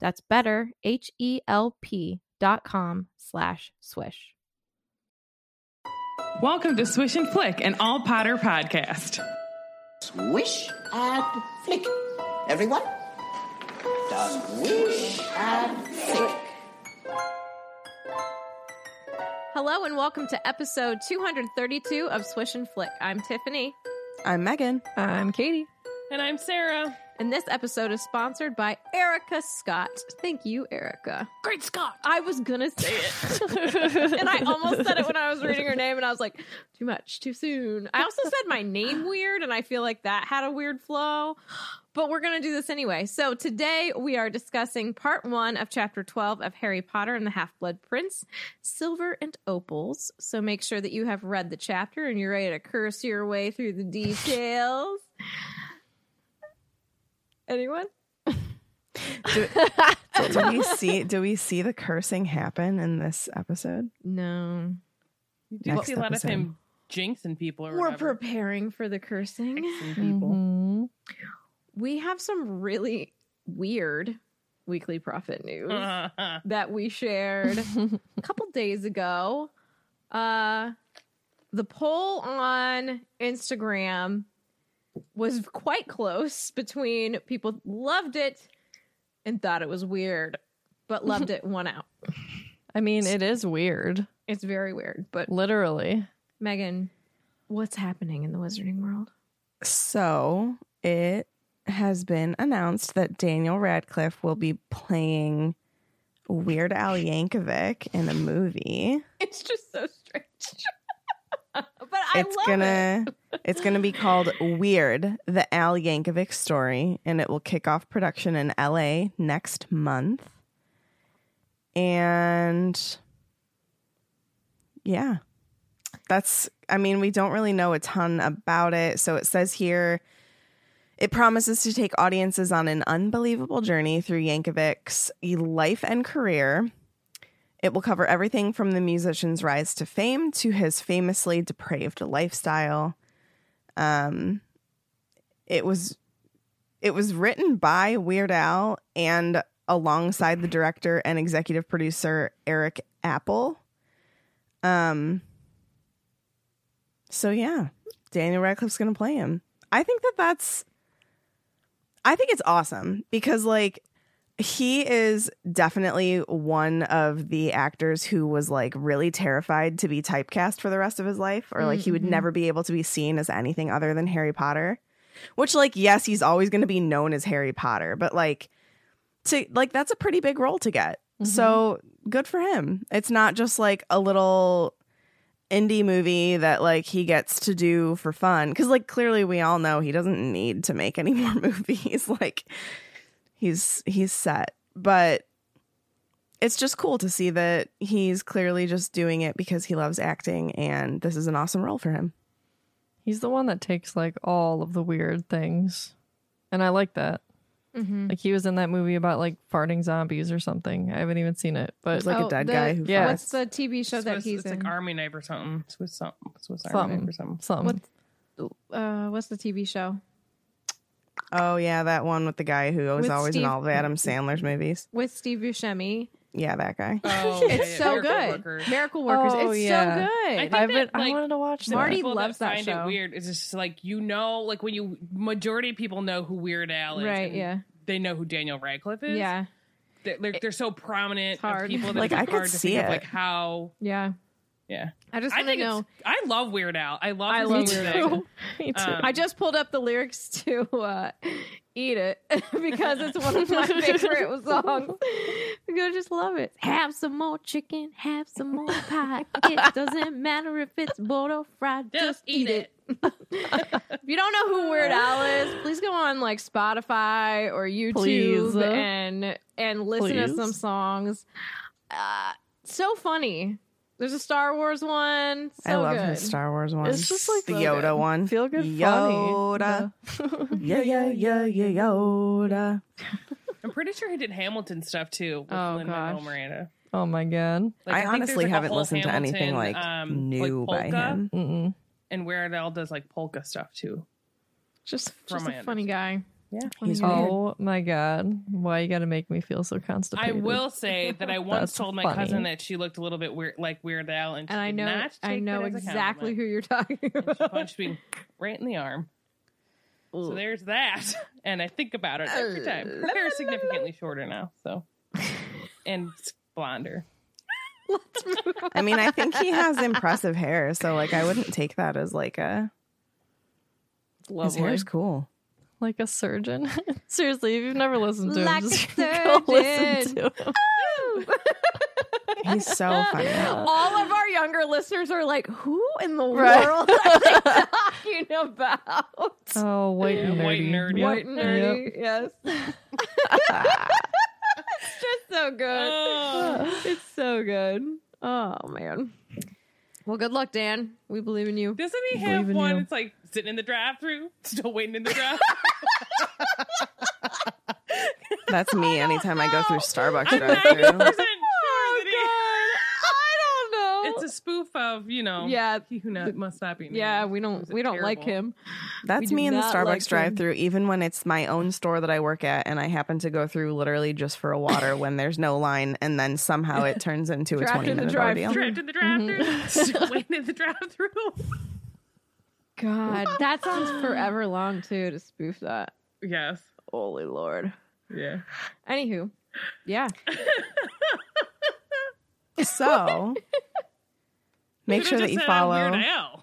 That's better, H-E-L-P dot com slash swish. Welcome to Swish and Flick, an all Potter podcast. Swish and flick. Everyone? Swish and flick. Hello and welcome to episode 232 of Swish and Flick. I'm Tiffany, I'm Megan. I'm Katie. And I'm Sarah. And this episode is sponsored by Erica Scott. Thank you, Erica. Great Scott. I was gonna say it. and I almost said it when I was reading her name, and I was like, too much, too soon. I also said my name weird, and I feel like that had a weird flow. But we're gonna do this anyway. So today we are discussing part one of chapter 12 of Harry Potter and the Half Blood Prince, Silver and Opals. So make sure that you have read the chapter and you're ready to curse your way through the details. Anyone? Do, do we see? Do we see the cursing happen in this episode? No. You do Next see a lot episode. of him jinxing people or We're whatever. preparing for the cursing. Jinxing people. Mhm. we have some really weird weekly Prophet news that we shared a couple days ago. Uh, the poll on Instagram was quite close between people loved it and thought it was weird, but loved it won out. I mean, it is weird. It's very weird. But Literally. Megan, what's happening in the wizarding world? So it has been announced that Daniel Radcliffe will be playing Weird Al Yankovic in a movie. It's just so strange. But I it's love gonna it. it's gonna be called Weird: The Al Yankovic Story, and it will kick off production in LA next month. And yeah, that's. I mean, we don't really know a ton about it. So it says here. It promises to take audiences on an unbelievable journey through Yankovic's life and career. It will cover everything from the musician's rise to fame to his famously depraved lifestyle. Um, it was it was written by Weird Al and alongside the director and executive producer Eric Appel. Um, so yeah, Daniel Radcliffe's gonna play him. I think that that's. I think it's awesome because like he is definitely one of the actors who was like really terrified to be typecast for the rest of his life or like he would mm-hmm. never be able to be seen as anything other than Harry Potter. Which like yes, he's always going to be known as Harry Potter, but like to like that's a pretty big role to get. So mm-hmm. good for him. It's not just like a little indie movie that like he gets to do for fun cuz like clearly we all know he doesn't need to make any more movies like he's he's set but it's just cool to see that he's clearly just doing it because he loves acting and this is an awesome role for him He's the one that takes like all of the weird things. And I like that. Mm-hmm. Like he was in that movie about like farting zombies or something. I haven't even seen it, but There's like Oh, a dead the- guy who Yeah. What's the TV show that he's it's in? like Army Knife or something. Swiss something. Swiss Army something, Knife or something. something. What- uh, what's the TV show oh yeah that one with the guy who was With always Steve- in all of Adam Sandler's movies with Steve Buscemi? yeah that guy Oh, yeah, It's yeah, so Miracle good. Workers. Miracle Workers. Oh, it's yeah. so I good. think I've that, been. I like, wanted to watch that. Marty people loves that find show. it weird. It's just like you know, like when you majority of people know who Weird Al is, Right, and yeah. they know who Daniel Radcliffe is. Yeah. they're, they're, they're so prominent. It's hard. Of people that Like, it's I could hard to see think of it. like how. Yeah. Yeah, I just I want to think know. it's. I love Weird Al. I love. I his love music. Weird Al. Me too. Um, I just pulled up the lyrics to uh, "Eat It" because it's one of my favorite songs. Because I just love it. Have some more chicken, have some more pie. It doesn't matter if it's boiled or fried. Just, eat it. if you don't know who Weird Al is, please go on like Spotify or YouTube Please. and and listen to some songs. Uh, so funny. There's a Star Wars one. So I love good. his Star Wars one. It's just like the so Yoda good. one. Feel good Yoda. funny. Yeah, yeah, yeah, yeah, Yoda. I'm pretty sure he did Hamilton stuff too. With Oh, Lin Manuel. Miranda. oh my god. Like, I, think there's, honestly like, haven't whole listened to anything like um, new like by polka, him. Mm-mm. And Weird Al does like polka stuff too. Just, just a funny guy. Yeah. He's Funny weird. Oh my god. Why you gotta make me feel so constipated? I will say that I once told my funny. cousin that she looked a little bit weird, like Weird Al, and, And I know, I know that as a exactly who you're talking And she about. punched me right in the arm. So there's that, and I think about it every uh, time. Her hair is significantly shorter now, so and it's blonder. I mean, I think he has impressive hair, so like I wouldn't take that as like a his Lovely. hair's cool. Like a surgeon. Seriously, if you've never listened to Like him, just go listen to him. He's so funny. All of our younger listeners are like, "Who in the Right. world are they talking about?" Oh, white Yeah, nerdy. white and nerdy. White and nerdy, yes. it's just so good. Oh. It's so good. Oh man. Well, good luck, Dan. We believe in you. Doesn't he have one? you. It's like sitting in the drive-through, still waiting in the drive. That's me anytime I go through Starbucks drive-through. Oh God, I don't know. It's a spoof of you know. Yeah. he who not, must not be. named. yeah, we don't we don't like him. That's me in the Starbucks like drive through, even when it's my own store that I work at and I happen to go through literally just for a water when there's no line and then somehow it turns into a Trapped 20 in the minute drive-thru. ordeal. Trapped in the drive-through, mm-hmm. still waiting in the drive-through. God, that sounds forever long too to spoof that. Yes. Holy Lord. Yeah. Anywho, yeah. So make sure that you just said I'm follow.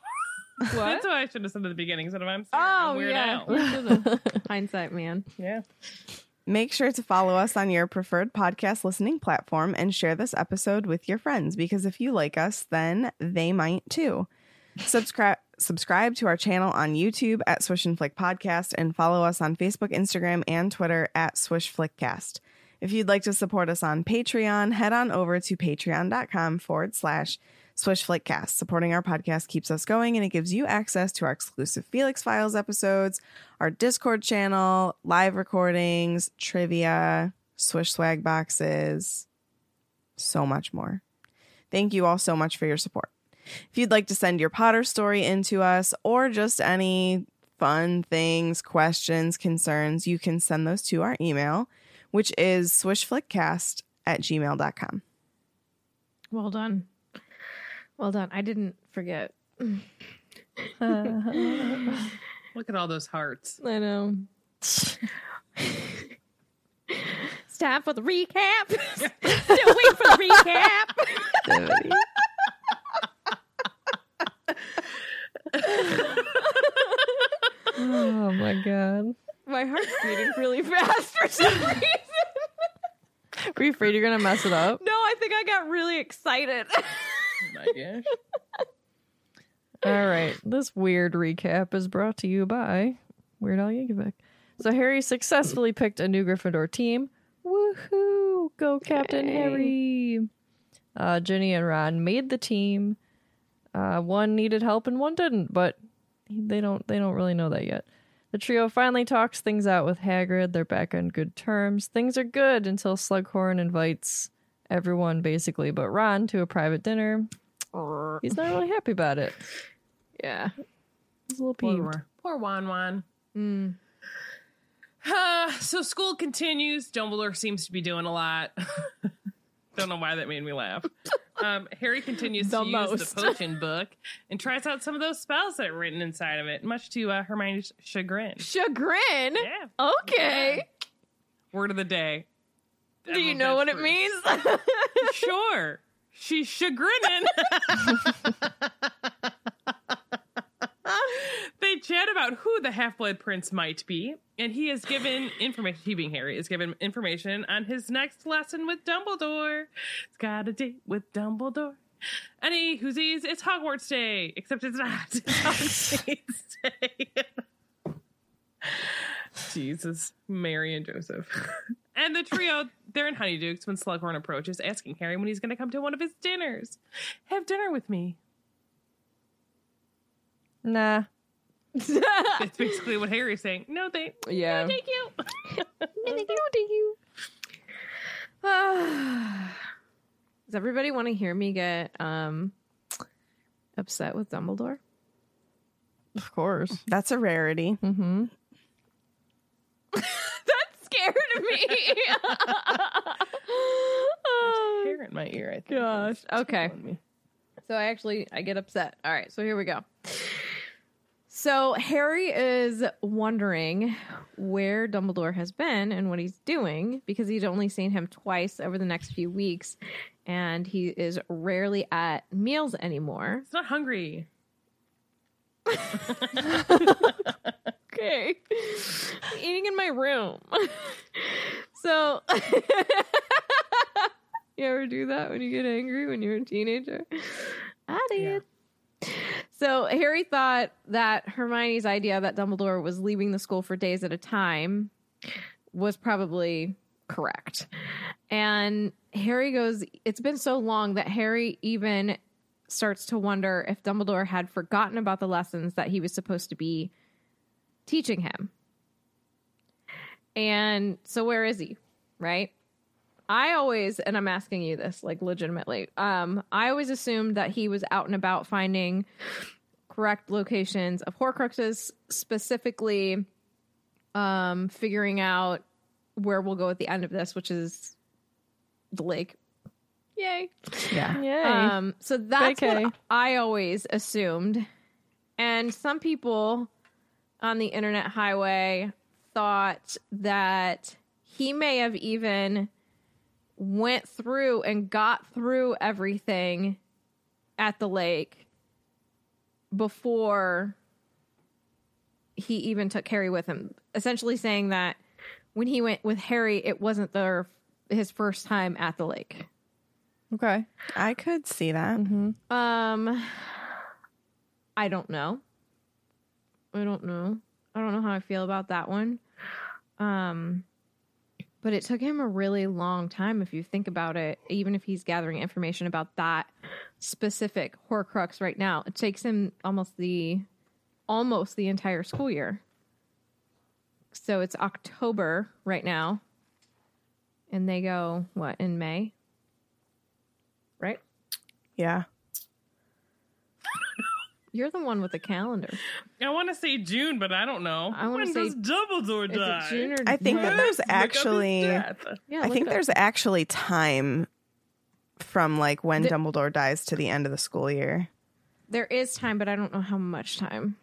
What? That's what I should have said at the beginning. Instead of I'm sorry, Oh I'm Weird yeah. Al. You should've. Hindsight, man. Yeah. Make sure to follow us on your preferred podcast listening platform and share this episode with your friends because if you like us, then they might too. Subscribe subscribe to our channel on YouTube at Swish and Flick Podcast and follow us on Facebook, Instagram, and Twitter at Swish Flickcast. If you'd like to support us on Patreon, head on over to patreon.com forward slash Swish Flickcast. Supporting our podcast keeps us going and it gives you access to our exclusive Felix Files episodes, our Discord channel, live recordings, trivia, Swish swag boxes, so much more. Thank you all so much for your support. If you'd like to send your Potter story in to us or just any fun things, questions, concerns, you can send those to our email, which is swishflickcast at gmail.com. Well done. Well done. I didn't forget. Look at all those hearts. I know. It's time for the recap. Still waiting for the recap. Oh my god. My heart's beating really fast for some reason. Are you afraid you're gonna mess it up? No, I think I got really excited. Oh my gosh. All right. This weird recap is brought to you by Weird Al Yankovic. So Harry successfully picked a new Gryffindor team. Woohoo! Go Captain Yay. Harry! Uh, Ginny and Ron made the team. Uh, one needed help and one didn't, but they don't they don't really know that yet. The trio finally talks things out with Hagrid. They're back on good terms. Things are good until Slughorn invites everyone basically but Ron to a private dinner. He's not really happy about it. yeah. He's a little peeved. Poor, poor Won-Won. Mm. Uh, so school continues. Dumbledore seems to be doing a lot. Don't know why that made me laugh. Um, Harry continues The to use the potion book and tries out some of those spells that are written inside of it, much to uh, Hermione's chagrin. Chagrin. Yeah. Okay. Word of the day. Do you know what it means? sure. She's chagrinning. They chat about who the Half Blood Prince might be, and he is given information. He being Harry is given information on his next lesson with Dumbledore. It's got a date with Dumbledore. Any whoosies, it's Hogwarts Day, except it's not. It's Hogwarts Day. Jesus, Mary and Joseph. and the trio, they're in Honeydukes when Slughorn approaches, asking Harry when he's going to come to one of his dinners. Have dinner with me. Nah. That's basically what Harry's saying. No, thank, Yeah. no, thank you. No, thank you. Does everybody want to hear me get um upset with Dumbledore? Of course. That's a rarity. Mm-hmm. That scared me. Hair in my ear, I think. Gosh. Okay. So I actually I get upset. All right, so here we go. So Harry is wondering where Dumbledore has been and what he's doing because he's only seen him twice over the next few weeks and he is rarely at meals anymore. It's not hungry. Okay. Eating in my room. so You ever do that when you get angry when you're a teenager? I did. So Harry thought that Hermione's idea that Dumbledore was leaving the school for days at a time was probably correct. And Harry goes, It's been so long that Harry even starts to wonder if Dumbledore had forgotten about the lessons that he was supposed to be teaching him. And so where is he? Right? I always and I'm asking you this like legitimately. Um I always assumed that he was out and about finding correct locations of horcruxes specifically um figuring out where we'll go at the end of this which is the lake. Yay. Yeah. Yay. Um, so that's Vacay. what I always assumed. And some people on the internet highway thought that he may have even went through and got through everything at the lake before he even took Harry with him. Essentially saying that when he went with Harry, it wasn't their his first time at the lake. okay. I could see that. Mm-hmm. Um, I don't know. I don't know. I don't know how I feel about that one. Um, but it took him a really long time if you think about it. Even if he's gathering information about that specific Horcrux right now, it takes him almost the almost the entire school year. So it's October right now, and they go what in May, right? Yeah. You're the one with the calendar. I want to say June, but I don't know. I wanna when say- does Dumbledore Is die? it June or I think that there's Look up his actually. Yeah, I think up. there's actually time from like when The- Dumbledore dies to the end of the school year. there is time, but I don't know how much time.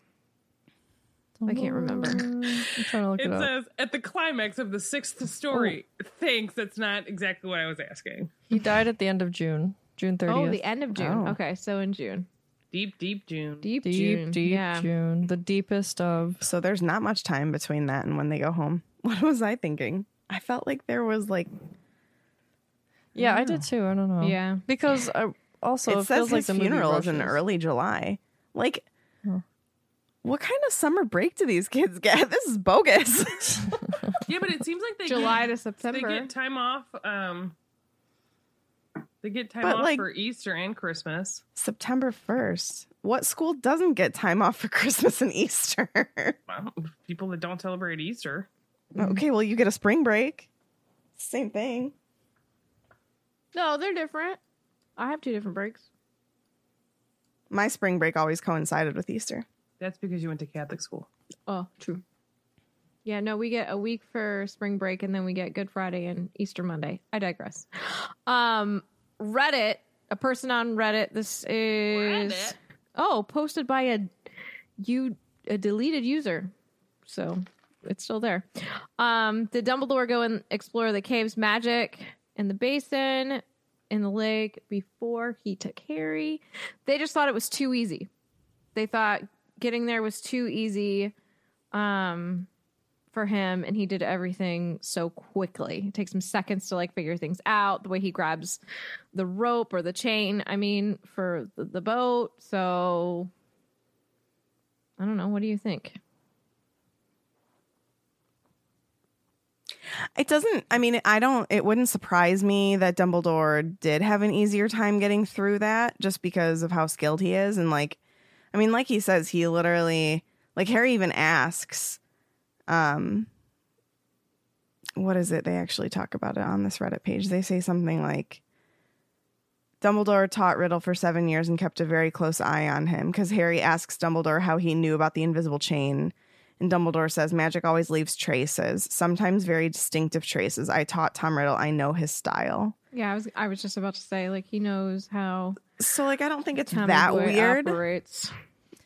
I can't remember. I'm trying to look it, It up. says at the climax of the sixth story. Oh. Thanks, that's not exactly what I was asking. He died at the end of June. June 30th. Oh, the end of June. Oh. Okay, so in June, Deep, deep June. deep, Deep, June. deep yeah. June. The deepest of. So there's not much time between that and when they go home. What was I thinking? I felt like there was like Yeah, I did too. I don't know. Yeah. Because I also it it, says feels like his the funeral is in early July. Like Huh. what kind of summer break do these kids get? This is bogus. Yeah, but it seems like they July get, to they get time off. Um, they get time But, off like- for Easter and Christmas. September 1st. What school doesn't get time off for Christmas and Easter? Well, people that don't celebrate Easter. okay, well you get a spring break. Same thing. no, they're different. I have two different breaks. My spring break always coincided with Easter. That's because you went to Catholic school. Oh, true. Yeah, no, we get a week for spring break and then we get Good Friday and Easter Monday. I digress. Um Reddit, a person on Reddit, this is Reddit? Oh, posted by a you a deleted user. So it's still there. Um, did Dumbledore go and explore the cave's magic in the basin, in the lake before he took Harry? They just thought it was too easy. They thought getting there was too easy um, for him, and he did everything so quickly. It takes him seconds to like figure things out. The way he grabs the rope or the chain, I mean, for the, the boat. So I don't know. What do you think? It doesn't, I mean, I don't, it wouldn't surprise me that Dumbledore did have an easier time getting through that just because of how skilled he is. And like, I mean, like he says, he literally, like Harry even asks, um, what is it? They actually talk about it on this Reddit page. They say something like, Dumbledore taught Riddle for seven years and kept a very close eye on him because Harry asks Dumbledore how he knew about the invisible chain. And Dumbledore says magic always leaves traces, sometimes very distinctive traces. I taught Tom Riddle, I know his style. Yeah, I was I was just about to say like he knows how So, like, I don't think it's Tommy that weird operates.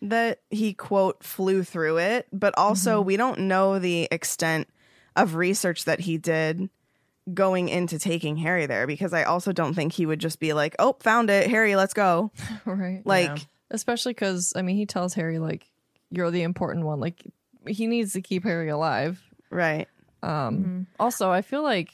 That he, quote, flew through it, but also we don't know the extent of research that he did going into taking Harry there because I also don't think he would just be like, oh, found it, Harry, let's go. right. Like, Yeah. Especially because I mean, he tells Harry like, "You're the important one." Like, he needs to keep Harry alive. right. Um, Also, I feel like,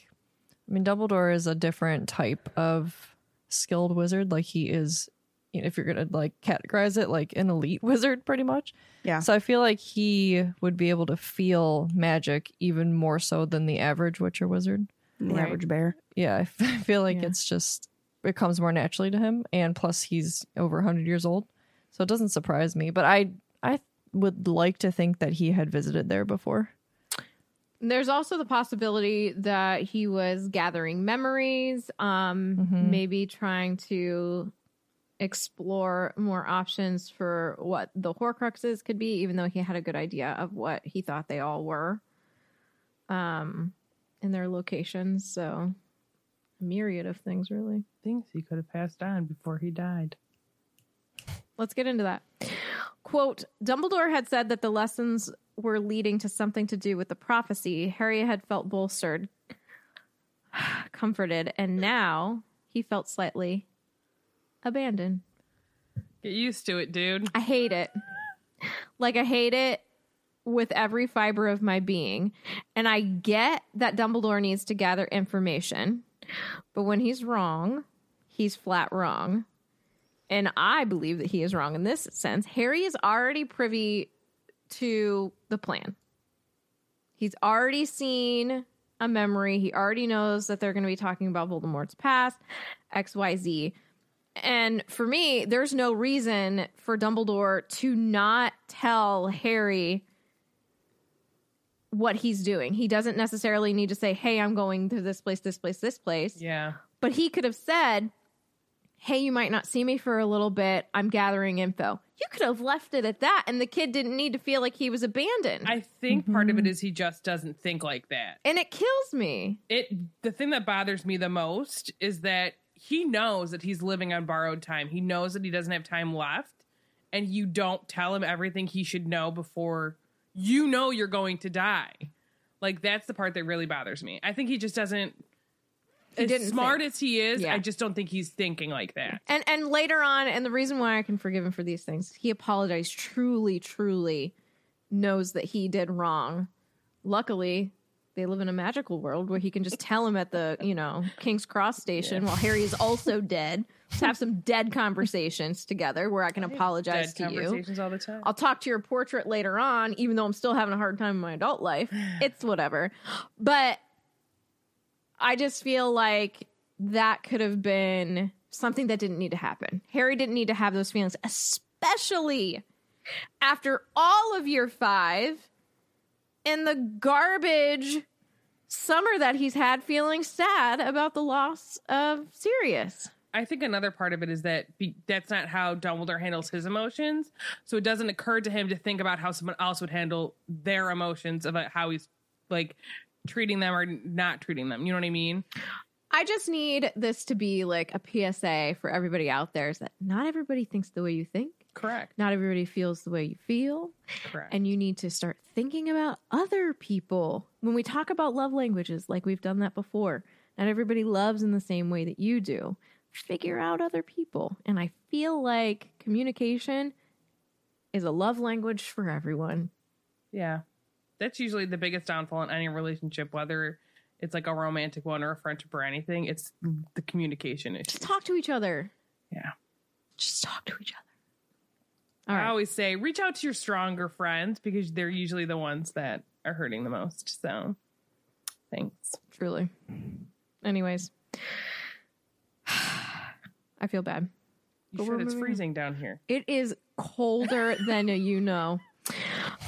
I mean, Dumbledore is a different type of skilled wizard. Like he is, you know, if you're gonna like categorize it, like an elite wizard, pretty much. Yeah. So I feel like he would be able to feel magic even more so than the average Witcher wizard. The Right. average bear. Yeah, I f- I feel like Yeah. it's just it comes more naturally to him, and plus he's over 100 years old, so it doesn't surprise me. But I I would like to think that he had visited there before. There's also the possibility that he was gathering memories, um, Mhm. maybe trying to explore more options for what the Horcruxes could be, even though he had a good idea of what he thought they all were, um, in their locations. So, a myriad of things, really. Things he could have passed on before he died. Let's get into that. Quote Dumbledore had said that the lessons were leading to something to do with the prophecy. Harry had felt bolstered, comforted, and now he felt slightly abandoned. Get used to it, dude. I hate it. Like, I hate it with every fiber of my being. And I get that Dumbledore needs to gather information, but when he's wrong, he's flat wrong. And I believe that he is wrong in this sense. Harry is already privy to the plan. He's already seen a memory. He already knows that they're going to be talking about Voldemort's past, XYZ. And for me, there's no reason for Dumbledore to not tell Harry what he's doing. He doesn't necessarily need to say, Hey, I'm going to this place, this place, this place. Yeah. But he could have said, Hey, you might not see me for a little bit. I'm gathering info. You could have left it at that, and the kid didn't need to feel like he was abandoned. I think part of it mm-hmm. is he just doesn't think like that. and it kills me. It the thing that bothers me the most is that he knows that he's living on borrowed time. He knows that he doesn't have time left, and you don't tell him everything he should know before you know you're going to die. Like that's the part that really bothers me. I think he just doesn't. as didn't smart think. as he is, Yeah. I just don't think he's thinking like that. And and later on, and the reason why I can forgive him for these things, he apologized. Truly, truly knows that he did wrong. Luckily, they live in a magical world where he can just tell him at the you know King's Cross station while Harry is also dead. Let's have some dead conversations together where I can apologize Dead to you. all the time. I'll talk to your portrait later on, even though I'm still having a hard time in my adult life. It's whatever. But I just feel like that could have been something that didn't need to happen. Harry didn't need to have those feelings, especially after all of year five and the garbage summer that he's had feeling sad about the loss of Sirius. I think another part of it is that be, that's not how Dumbledore handles his emotions. So it doesn't occur to him to think about how someone else would handle their emotions about uh, how he's like treating them or not treating them. You know what I mean? I just need this to be like a PSA for everybody out there is that not everybody thinks the way you think. Correct. Not everybody feels the way you feel. Correct. And you need to start thinking about other people. When we talk about love languages, like we've done that before, not everybody loves in the same way that you do. Figure out other people. And I feel like communication is a love language for everyone. Yeah. That's usually the biggest downfall in any relationship, whether it's like a romantic one or a friendship or anything. It's the communication issue. Just talk to each other. Yeah. Just talk to each other. All I right. always say reach out to your stronger friends because they're usually the ones that are hurting the most. So thanks. Truly. Anyways, I feel bad. You But sure it's moving on. freezing down here? It is colder than you know.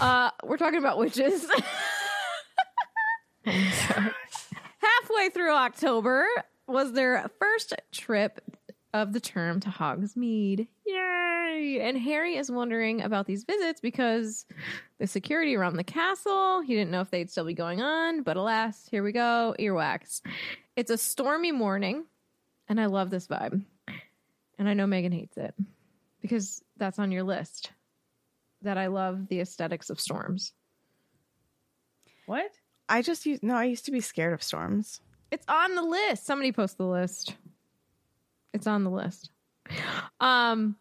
Uh, we're talking about witches. Halfway through October was their first trip of the term to Hogsmeade. Yay! And Harry is wondering about these visits because the security around the castle, he didn't know if they'd still be going on, but alas, here we go, earwax. It's a stormy morning, and I love this vibe. And I know Megan hates it because that's on your list. That I love the aesthetics of storms. What? I just used no. I used to be scared of storms. It's on the list. Somebody post the list. It's on the list. Um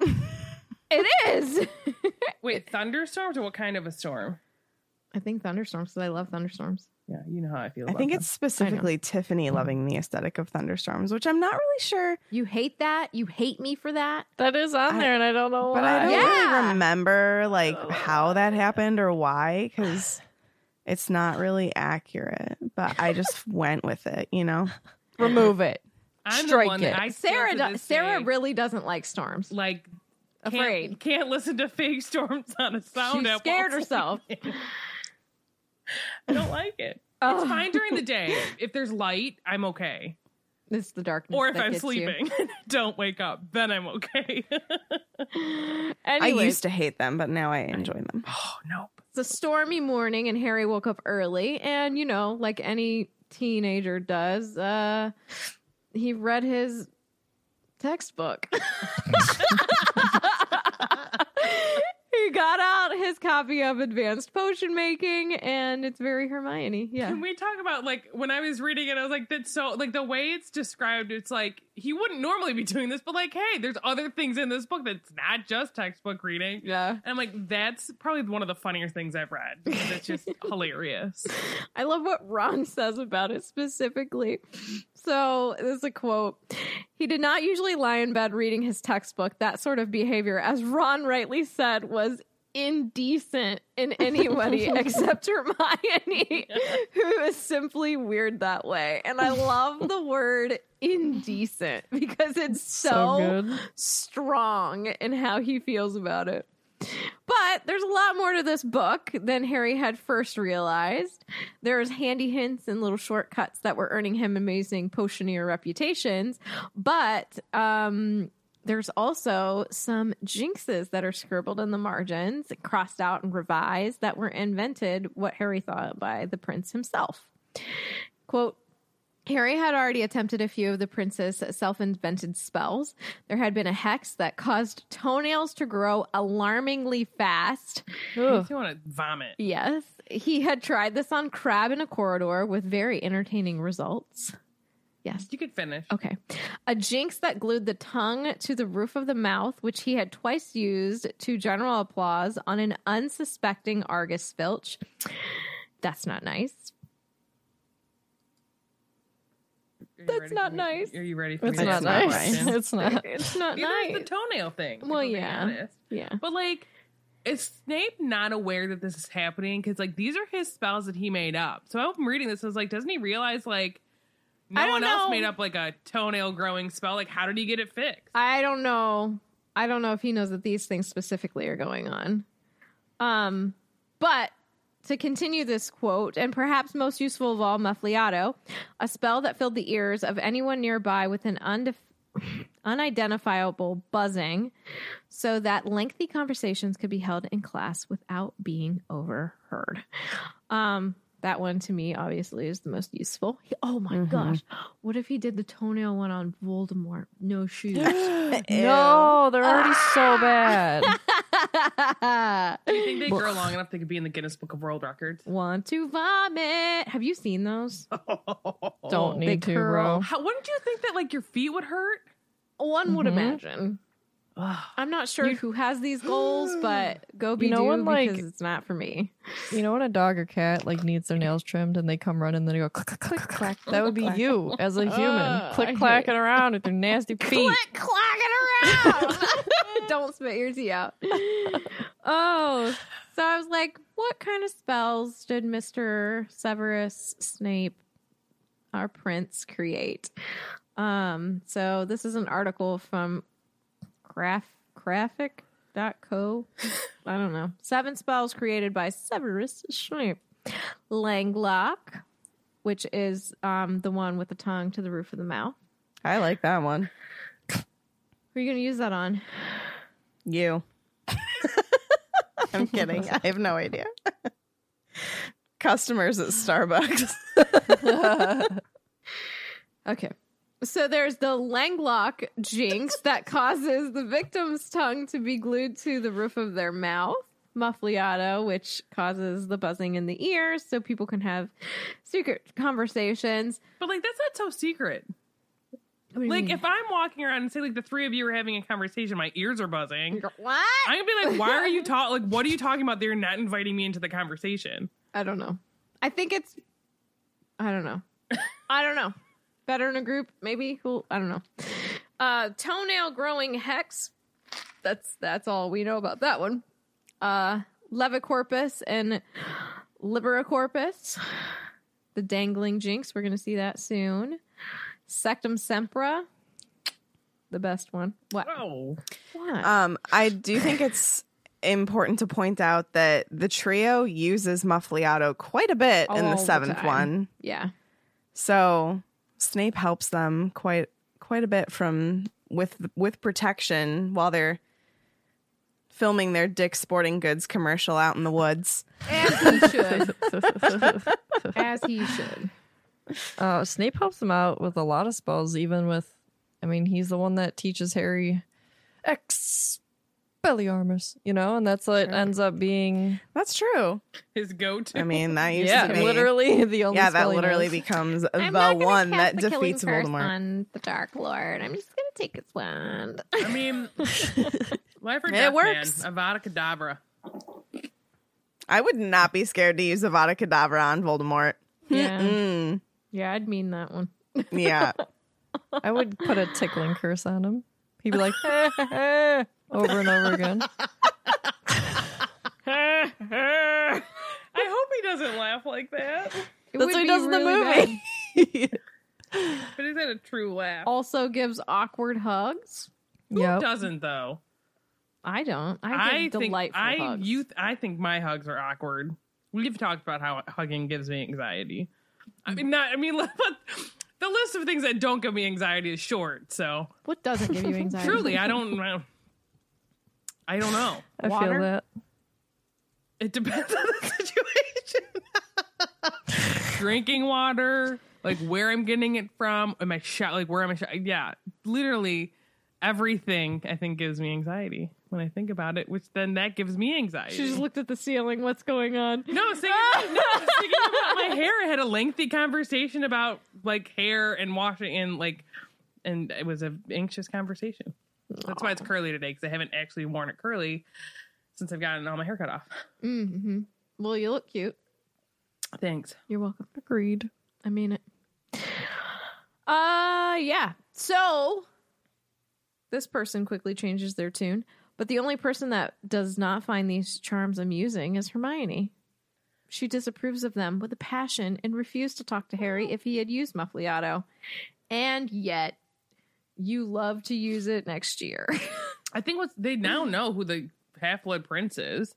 it is. Wait, thunderstorms or what kind of a storm? I think thunderstorms because I love thunderstorms. Yeah, you know how I feel. I think them. it's specifically Tiffany loving the aesthetic of thunderstorms, which I'm not really sure. You hate that? You hate me for that? That is on I- there, and I don't know why. But why. I don't Yeah. really remember like how that happened or why because it's not really accurate. But I just went with it, you know. remove it. I'm strike the one it. that I Sarah do- Sarah day, really doesn't like storms. like can't- Afraid. Can't, listen to fake storms on a sound She app. scared while herself. I don't like it. Oh. It's fine during the day. If there's light, I'm okay. It's the darkness. Or if that I'm gets sleeping don't wake up, then I'm okay. I used to hate them, but now I enjoy them. oh nope. It's a stormy morning, and Harry woke up early. And, you know, like any teenager does, uh, he read his textbook. he got out his copy of Advanced Potion Making, and it's very Hermione. Yeah. Can we talk about like when I was reading it, I was like, that's so like the way it's described, it's like he wouldn't normally be doing this, but like, hey, there's other things in this book that's not just textbook reading. Yeah. And I'm like, that's probably one of the funnier things I've read it's just hilarious. I love what Ron says about it specifically. So, this is a quote. He did not usually lie in bed reading his textbook. That sort of behavior, as Ron rightly said, was indecent in anybody except Hermione, who is simply weird that way. And I love the word indecent because it's So so, strong in how he feels about it. But there's a lot more to this book than Harry had first realized. There's handy hints and little shortcuts that were earning him amazing potioneer reputations. But um, there's also some jinxes that are scribbled in the margins, crossed out and revised, that were invented, what Harry thought by the prince himself. Quote, Harry had already attempted a few of the prince's self invented spells. There had been a hex that caused toenails to grow alarmingly fast. Ugh. Makes me want to vomit. Yes, he had tried this on Crabbe in a corridor with very entertaining results. Yes. You could finish. Okay. A jinx that glued the tongue to the roof of the mouth, which he had twice used to general applause on an unsuspecting Argus Filch. That's not nice. Are you That's not for nice. Are you ready for this? It's me not ask not my nice. question? It's not. It's not Neither is nice. the toenail thing. Well, yeah. yeah. But like, is Snape not aware that this is happening? Because like these are his spells that he made up. So I'm reading this. I was like, doesn't he realize like no I don't one else know. made up like a toenail growing spell? Like, how did he get it fixed? I don't know. I don't know if he knows that these things specifically are going on. Um, but to continue this quote, and perhaps most useful of all, Muffliato, a spell that filled the ears of anyone nearby with an undef- unidentifiable buzzing, so that lengthy conversations could be held in class without being overheard. Um, That one to me, obviously, is the most useful. He- oh my Mhm. gosh. What if he did the toenail one on Voldemort? No shoes. no, they're already so bad. Do you think they grow long enough they could be in the Guinness Book of World Records? Want to vomit. Have you seen those? Don't They need to, curl. bro. How, wouldn't you think that like your feet would hurt? One would Mhm. imagine. I'm not sure who has these goals, but go be You know do when, like- because it's not for me. You know when a dog or cat like needs their nails trimmed and they come running, then they go click click click click. click. That would be you as a human, Ugh, I click clacking around with your nasty feet. Click clacking around. Don't spit your tea out. Oh, so I was like, what kind of spells did Mister Severus Snape, our prince, create? Um, so this is an article from Graph Graphic.co. I don't know. Seven spells created by Severus Snape. Langlock, which is um the one with the tongue to the roof of the mouth. I like that one. Who are you going to use that on? You. I'm kidding. I have no idea. Customers at Starbucks. Okay. So there's the Langlock jinx that causes the victim's tongue to be glued to the roof of their mouth. Muffliato, which causes the buzzing in the ears so people can have secret conversations. But like that's not so secret. Like if I'm walking around and say like the three of you are having a conversation, my ears are buzzing. what? I'm gonna be like, why are you talking? Like, what are you talking about? They're not inviting me into the conversation. I don't know. I think it's. I don't know. I don't know. Better in a group, maybe. Who? I don't know. Uh, toenail growing hex. That's that's all we know about that one. Uh, levicorpus and liberacorpus. The dangling jinx. We're gonna see that soon. Sectum sempra. The best one. What? Oh, What? Um, I do think it's important to point out that the trio uses Muffliato quite a bit in All the the seventh time. one. yeah. So Snape helps them quite quite a bit from with with protection while they're filming their Dick Sporting Goods commercial out in the woods. As he should. As he should. Uh, Snape helps him out with a lot of spells, even with, I mean, he's the one that teaches Harry Expelliarmus, you know, and that's what Sure. ends up being, That's true. his go-to. I mean, that used yeah, to be literally the only. yeah, that literally knows. becomes I'm the one that the defeats curse Voldemort. on the Dark Lord. I'm just gonna take his wand. I mean, life or death, It works. man. Avada Kedavra. I would not be scared to use Avada Kedavra on Voldemort. Yeah, Mm, yeah, I'd mean that one. yeah. I would put a tickling curse on him. He'd be like, over and over again. I hope he doesn't laugh like that. It That's would what he be does in the movie. But is that a true laugh? Also gives awkward hugs. Who Yep. doesn't though? I don't. I I give think delightful I hugs. you I think my hugs are awkward. We've talked about how hugging gives me anxiety. I mean, not. I mean, but the list of things that don't give me anxiety is short. So what doesn't give you anxiety? truly, I don't. I don't know. I Water? feel that. It depends on the situation. Drinking water, like where I'm getting it from, am I shot? Like where am I shot? Yeah, literally everything. I think gives me anxiety when I think about it, which then that gives me anxiety. She just looked at the ceiling. What's going on? No, I was thinking, no, I was thinking about my hair. I had a lengthy conversation about like hair and washing and like, and it was an anxious conversation. That's why it's curly today because I haven't actually worn it curly since I've gotten all my hair cut off. Mm-hmm. Well, you look cute. Thanks. You're welcome. Agreed. I mean it. Uh yeah. So this person quickly changes their tune, but the only person that does not find these charms amusing is Hermione. She disapproves of them with a passion and refused to talk to Harry if he had used Muffliato. And yet you love to use it next year. I think what they now know who the Half Blood Prince is.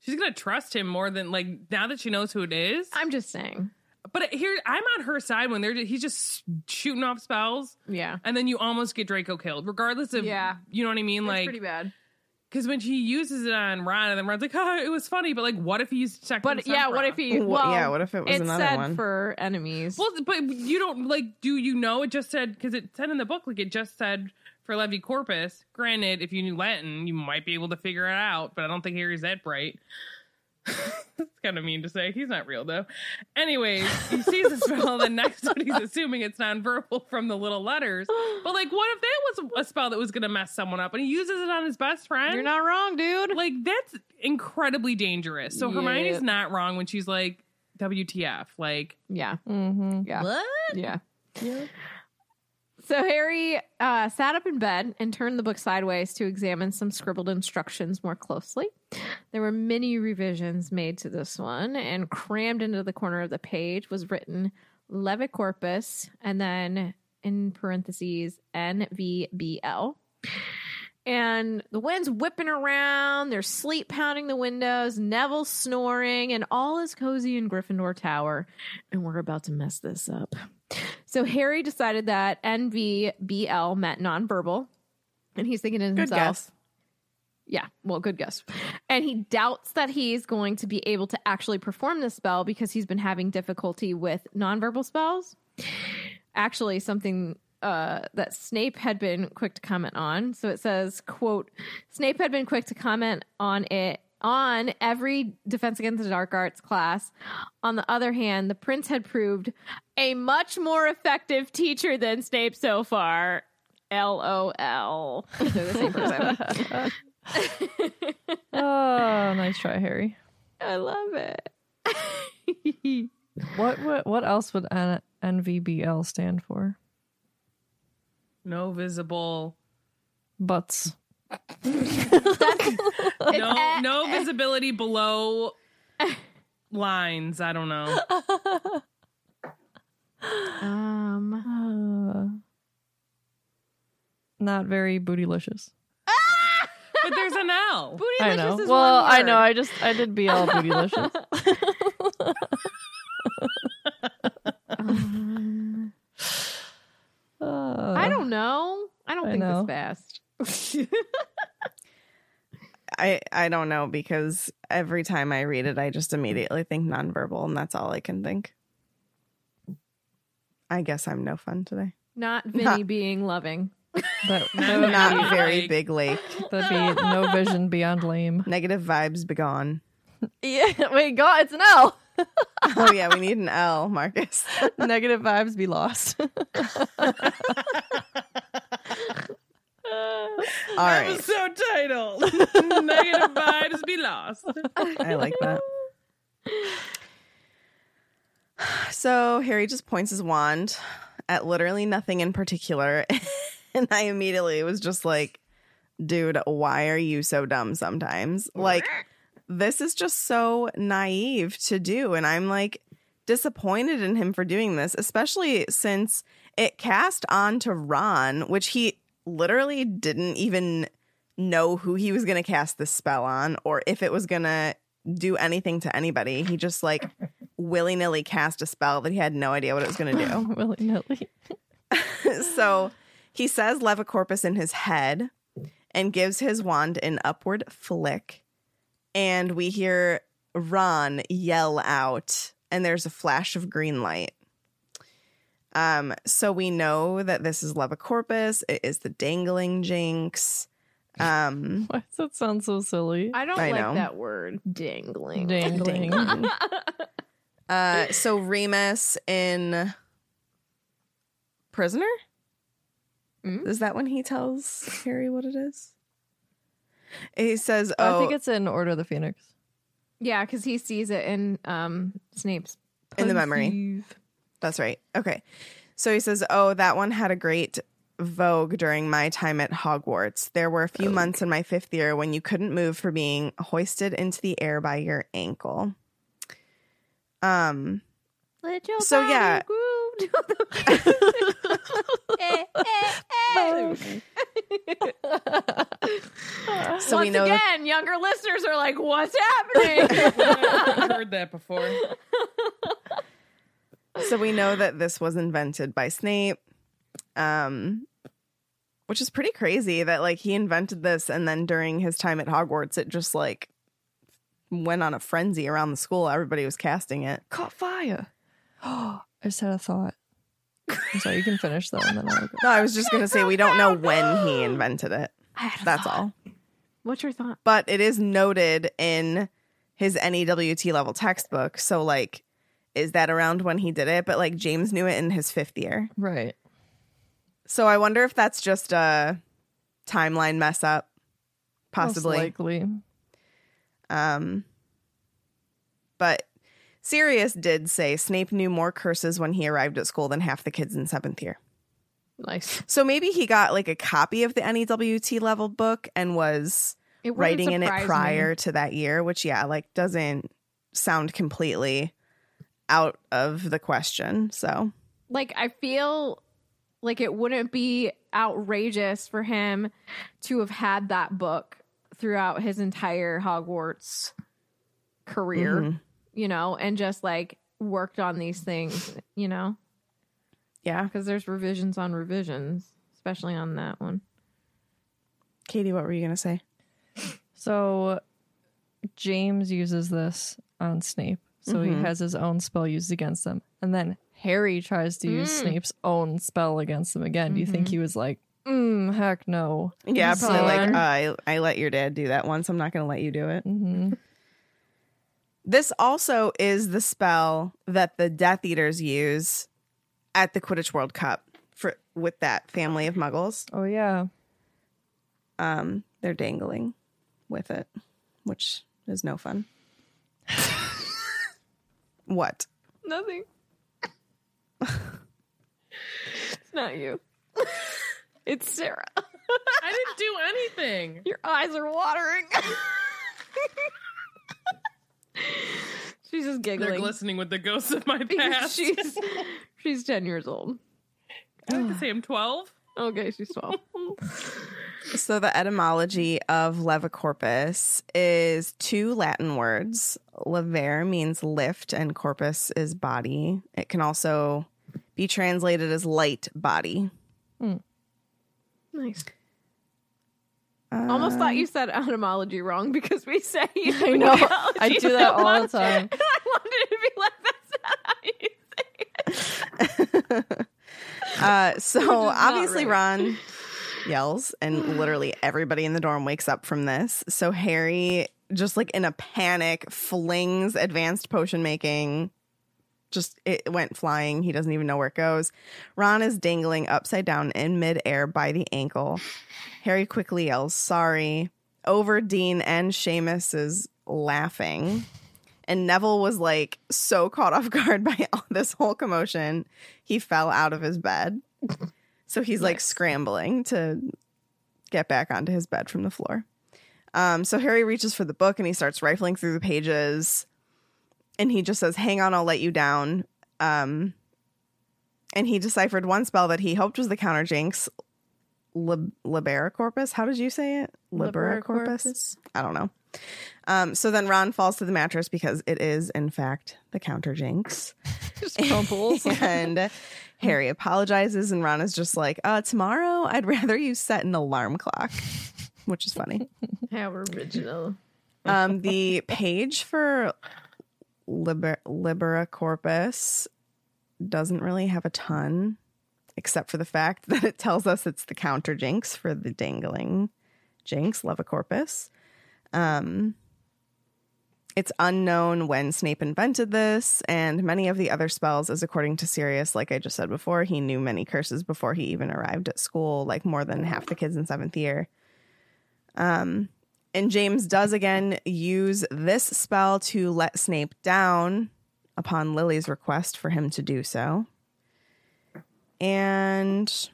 She's gonna trust him more than like now that she knows who it is. I'm just saying. But here, I'm on her side when they're he's just shooting off spells, Yeah. and then you almost get Draco killed, regardless of Yeah. you know what I mean. That's like pretty bad. Because when she uses it on Ron, and then Ron's like, "Oh, it was funny," but like, what if he used to check? But yeah, what if he? Wha- Well, yeah, what if it was it another said one? for enemies. Well, but you don't like. Do you know? It just said because it said in the book, like it just said for Levicorpus. Granted, if you knew Latin, you might be able to figure it out. But I don't think Harry's that bright. It's kind of mean to say. He's not real though. Anyways, he sees the spell. Then next one, he's assuming it's nonverbal from the little letters. But like, what if that was a spell that was going to mess someone up, and he uses it on his best friend? You're not wrong, dude. like that's incredibly dangerous. So Hermione's Yep. not wrong when she's like, "WTF?" Like, Yeah, Mm-hmm. yeah, what? yeah. So Harry uh, sat up in bed and turned the book sideways to examine some scribbled instructions more closely. There were many revisions made to this one, and crammed into the corner of the page was written Levicorpus and then in parentheses NVBL. And the wind's whipping around, there's sleep pounding the windows, Neville snoring, and all is cozy in Gryffindor Tower. And we're about to mess this up. So Harry decided that NVBL meant nonverbal. And he's thinking to Good himself, guess. yeah, well, good guess. And he doubts that he's going to be able to actually perform this spell because he's been having difficulty with nonverbal spells. Actually, something uh, that Snape had been quick to comment on. So it says, quote, Snape had been quick to comment on it on every Defense Against the Dark Arts class. On the other hand, the prince had proved a much more effective teacher than Snape so far. LOL. They're the same person. Oh, nice try, Harry. I love it. What what what else would N- NVBL stand for? No visible, Butts. no, no visibility below lines. I don't know. um, not very bootylicious. But there's an L. I know. bootylicious is Well, one I know. I just I did be all bootylicious. Um, I don't know. I don't I think know. this fast. I I don't know because every time I read it, I just immediately think nonverbal, and that's all I can think. I guess I'm no fun today. Not Vinny Not- being loving. but that would Not Like- very big lake. that'd be no vision beyond lame. Negative vibes begone. Yeah. Wait, God, it's an L. Oh yeah, we need an L, Marcus. Negative vibes be lost. All right, Episode title: Negative vibes be lost. I like that. So Harry just points his wand at literally nothing in particular, and I immediately was just like, "Dude, why are you so dumb sometimes?" Like. this is just so naive to do. And I'm like disappointed in him for doing this, especially since it cast on to Ron, which he literally didn't even know who he was going to cast this spell on or if it was going to do anything to anybody. He just like willy nilly cast a spell that he had no idea what it was going to do. Willy nilly. so he says Levicorpus in his head and gives his wand an upward flick. And we hear Ron yell out, and there's a flash of green light. Um, so we know that this is Levicorpus. It is the dangling jinx. Um, Why does that sound so silly? I don't I like know. that word. Dangling. Dangling. dangling. uh, so Remus in Prisoner? Mm. Is that when he tells Harry what it is? He says, "Oh, I think it's in Order of the Phoenix. Yeah, because he sees it in um Snape's In the memory. Pensieve. That's right. Okay. So he says, Oh, that one had a great vogue during my time at Hogwarts. There were a few months in my fifth year when you couldn't move for being hoisted into the air by your ankle. Um, Let your So, body yeah. groove to the- Eh, eh, eh. so Once we know that again, younger listeners are like, "What's happening?" I've heard that before. So we know that this was invented by Snape. Um which is pretty crazy that like he invented this and then during his time at Hogwarts it just like went on a frenzy around the school. Everybody was casting it. Caught fire. Oh, I just had a thought. I'm sorry, you can finish though, and then I'll go. No, I was just gonna say we don't know when he invented it. I had a That's thought. all. What's your thought? But it is noted in his NEWT level textbook. So like, is that around when he did it? But like James knew it in his fifth year. Right. So I wonder if that's just a timeline mess up. Possibly. Most likely. Um, but Sirius did say Snape knew more curses when he arrived at school than half the kids in seventh year. Nice. So maybe he got like a copy of the NEWT level book and was writing in it surprise me. prior to that year, which yeah, like doesn't sound completely out of the question. So Like I feel like it wouldn't be outrageous for him to have had that book throughout his entire Hogwarts career, Mhm. you know, and just like worked on these things, you know, yeah, because there's revisions on revisions, especially on that one. Katie, what were you gonna say? So James uses this on Snape. So he Mhm. has his own spell used against him. And then Harry tries to use Mm. Snape's own spell against him again. Do you think he was like, mm, heck no? Yeah, So- probably like uh, I I let your dad do that once. I'm not gonna let you do it. hmm This also is the spell that the Death Eaters use at the Quidditch World Cup for with that family of Muggles. Oh, yeah. Um, they're dangling with it, which is no fun. what? Nothing. it's not you. it's Sarah. I didn't do anything. Your eyes are watering. she's just giggling. They're glistening with the ghosts of my past. she's she's ten years old. I like to say I'm 12. Okay, she's twelve. So the etymology of levicorpus is two Latin words. Lever means lift, and corpus is body. It can also be translated as light body. Mm. nice. Almost thought you said etymology wrong because we say you I know. I do that all the time. I wanted to be like that's not how you say it. Uh, so obviously right. Ron yells, and literally everybody in the dorm wakes up from this. So Harry, just like in a panic, flings advanced potion making. Just it went flying. He doesn't even know where it goes. Ron is dangling upside down in midair by the ankle. Harry quickly yells, "Sorry!" Over Dean and Seamus is laughing. And Neville was like so caught off guard by all this whole commotion, he fell out of his bed. So he's like scrambling to get back onto his bed from the floor. Um, so Harry reaches for the book and he starts rifling through the pages. And he just says, Hang on, I'll let you down. Um, and he deciphered one spell that he hoped was the counter jinx, Lib- Libera Corpus. How did you say it? Libera Corpus? I don't know. Um, so then Ron falls to the mattress because it is, in fact, the counter jinx. Just crumbles. and Harry apologizes, and Ron is just like, uh, tomorrow I'd rather you set an alarm clock, which is funny. How original. Um, the page for Liber- Libera Corpus doesn't really have a ton, except for the fact that it tells us it's the counter jinx for the dangling jinx, Leva Corpus. Um, it's unknown when Snape invented this, and many of the other spells, is according to Sirius, like I just said before, he knew many curses before he even arrived at school, like more than half the kids in seventh year. Um, and James does again use this spell to let Snape down upon Lily's request for him to do so. And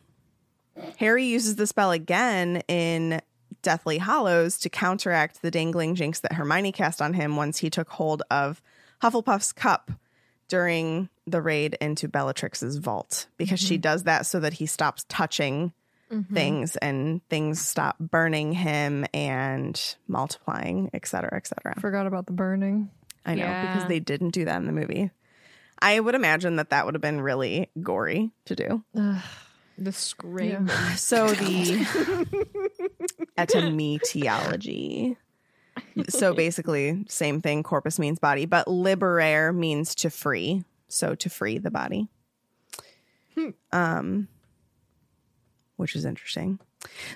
Harry uses the spell again in Deathly Hallows to counteract the dangling jinx that Hermione cast on him once he took hold of Hufflepuff's cup during the raid into Bellatrix's vault because she mm-hmm. does that so that he stops touching mm-hmm. things and things stop burning him and multiplying, et cetera, et cetera. Forgot about the burning. I know Yeah. because they didn't do that in the movie. I would imagine that that would have been really gory to do. The scream. So the etymology. So basically, same thing. Corpus means body, but liberare means to free. So to free the body. Um, which is interesting.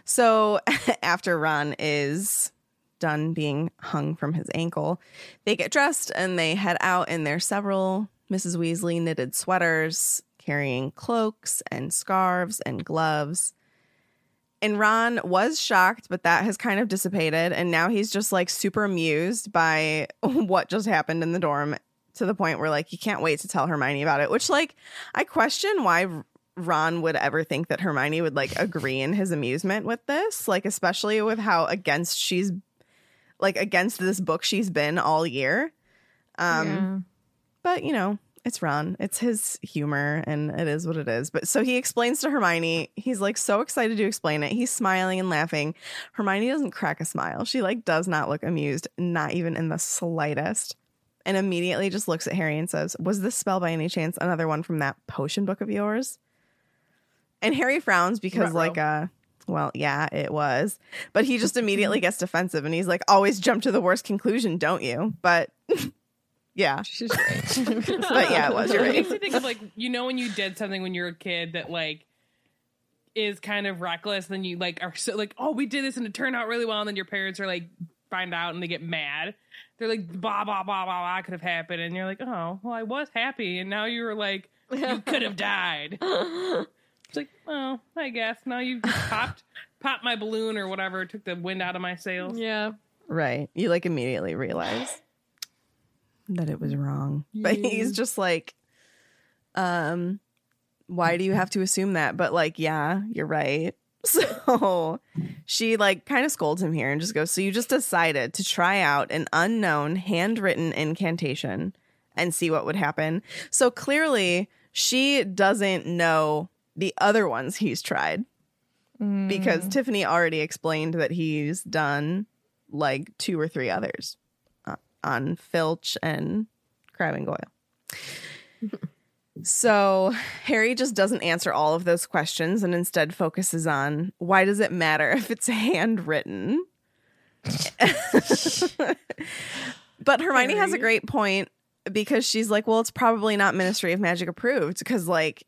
So after Ron is done being hung from his ankle, they get dressed and they head out in their several Mrs. Weasley knitted sweaters, carrying cloaks and scarves and gloves. And Ron was shocked, but that has kind of dissipated. And now he's just like super amused by what just happened in the dorm to the point where like he can't wait to tell Hermione about it, which like I question why Ron would ever think that Hermione would like agree in his amusement with this, like especially with how against she's like against this book she's been all year. Um yeah. but you know, it's Ron. It's his humor and it is what it is. But so he explains to Hermione, he's like so excited to explain it. He's smiling and laughing. Hermione doesn't crack a smile. She like does not look amused, not even in the slightest. And immediately just looks at Harry and says, "Was this spell by any chance another one from that potion book of yours?" And Harry frowns because Ruh-roh. like uh well, yeah, it was. But he just immediately gets defensive and he's like, "Always jump to the worst conclusion, don't you?" But yeah. She's right. But yeah, it was. You're It makes me think of like you know when you did something when you're a kid that like is kind of reckless, then you like are so like, oh, we did this and it turned out really well, and then your parents are like find out and they get mad. They're like, blah blah blah blah blah could have happened, and you're like, oh, well, I was happy, and now you were like, you could have died. It's like, oh, I guess now you just popped popped my balloon or whatever, took the wind out of my sails. Yeah. Right. You like immediately realize that it was wrong. But he's just like, um, why do you have to assume that? But like, yeah, you're right. So she like kind of scolds him here and just goes, So you just decided to try out an unknown handwritten incantation and see what would happen. So clearly she doesn't know the other ones he's tried because Tiffany already explained that he's done like two or three others on Filch and Crabbe and Goyle. so Harry just doesn't answer all of those questions and instead focuses on why does it matter if it's handwritten? but Hermione has a great point because she's like, well, it's probably not Ministry of Magic approved because like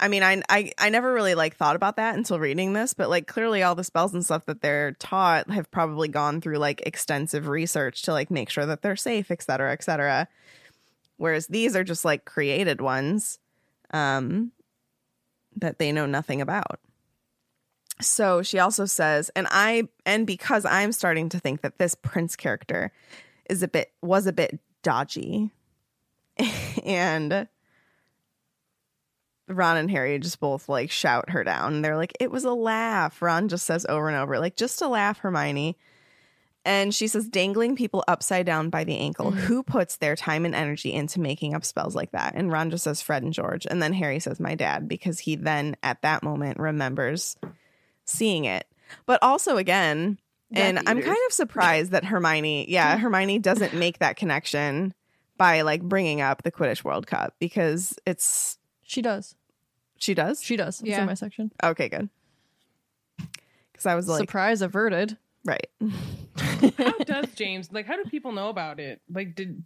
I mean, I, I I never really like thought about that until reading this, but like clearly all the spells and stuff that they're taught have probably gone through like extensive research to like make sure that they're safe, et cetera, et cetera. Whereas these are just like created ones um, that they know nothing about. So she also says, and I and because I'm starting to think that this prince character is a bit was a bit dodgy, and Ron and Harry just both like shout her down. They're like, it was a laugh. Ron just says over and over, like, just a laugh, Hermione. And she says, dangling people upside down by the ankle. Mm-hmm. Who puts their time and energy into making up spells like that? And Ron just says, Fred and George. And then Harry says, my dad, because he then at that moment remembers seeing it. But also, again, and Death I'm kind of surprised that Hermione, yeah, Hermione doesn't make that connection by like bringing up the Quidditch World Cup because it's She does. she does. She does. It's Yeah. in my section. Okay, good. Because I was like, Surprise averted. right. How does James like? How do people know about it? Like, did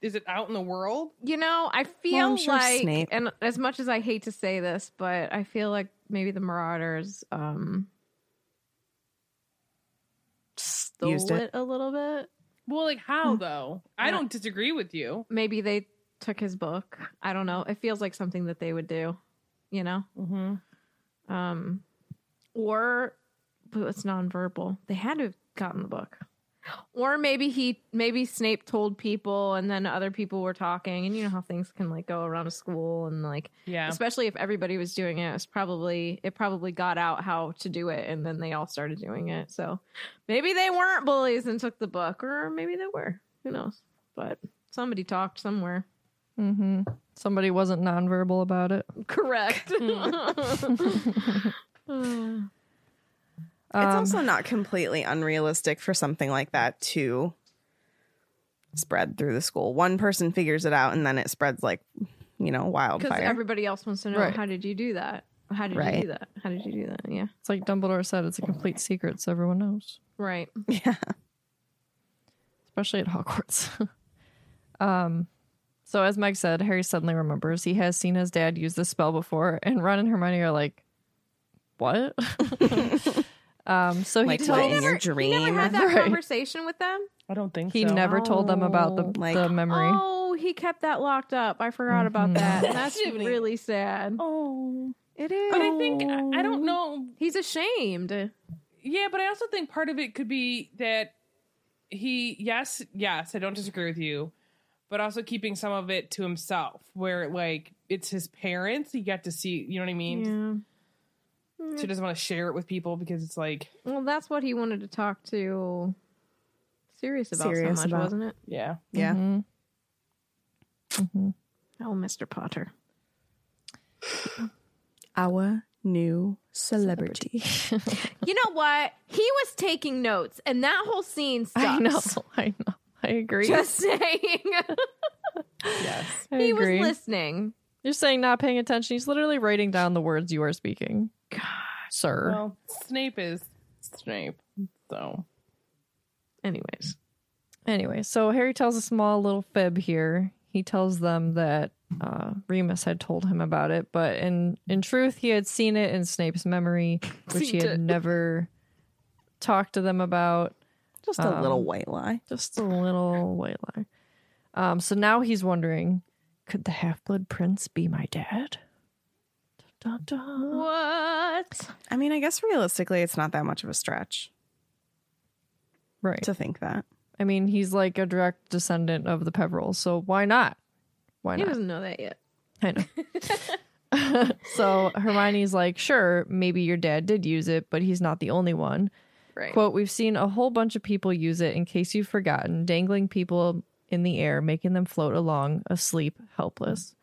is it out in the world? You know, I feel I'm sure like, Snape- and as much as I hate to say this, but I feel like maybe the Marauders um stole Used it. it. a little bit. Well, like how Hmm. though? I don't disagree with you. Maybe they took his book. I don't know. It feels like something that they would do. You know, Mm-hmm. um, or but it's nonverbal. They had to have gotten the book. Or maybe he, maybe Snape told people, and then other people were talking, and you know how things can like go around a school, and like Yeah. especially if everybody was doing it it's probably it probably got out how to do it and then they all started doing it so maybe they weren't bullies and took the book or maybe they were who knows but somebody talked somewhere Mm-hmm. Somebody wasn't nonverbal about it. correct it's Um, also not completely unrealistic for something like that to spread through the school. One person figures it out and then it spreads like, you know, wildfire. because everybody else wants to know Right. how did you do that How did you do that? How did you do that? Yeah. It's like Dumbledore said, it's a complete secret, so everyone knows, Right. Yeah. especially at Hogwarts. um, so as Meg said, Harry suddenly remembers he has seen his dad use this spell before, and Ron and Hermione are like, "What?" um, so he Like, tells what, in your He dream? never had that Right. conversation with them. I don't think he so. never told them about the, Oh, like- the memory. Oh, he kept that locked up. I forgot about Mhm. that. And that's really sad. Oh, It is. but I think I, I don't know. He's ashamed. Yeah, but I also think part of it could be that he, yes, yes, I don't disagree with you, but also keeping some of it to himself, where like it's his parents, he got to see, you know what I mean? Yeah. So he doesn't want to share it with people because it's like, Well, that's what he wanted to talk to Sirius about Sirius so much, about. wasn't it? yeah. Yeah. Mhm. Mhm. Oh, Mr. Potter. Our new celebrity. You know what? He was taking notes, and that whole scene sucks. I know, I know, I agree. Just saying. Yes. I he agree. was listening. You're saying not paying attention. He's literally writing down the words you are speaking, God. sir. Well, Snape is Snape. So Anyways. Anyway, so Harry tells a small little fib here. He tells them that uh, Remus had told him about it, but in in truth, he had seen it in Snape's memory, which he had never talked to them about. Just a Um, little white lie. Just a little white lie. Um, so now he's wondering, could the Half Blood Prince be my dad? Dun, dun, dun. What? I mean, I guess realistically, it's not that much of a stretch Right. to think that. I mean, he's like a direct descendant of the Peverells, so why not? Why He not? He doesn't know that yet. I know. so Hermione's like, sure, maybe your dad did use it, but he's not the only one. Right. Quote, we've seen a whole bunch of people use it in case you've forgotten, dangling people in the air, making them float along, asleep, helpless.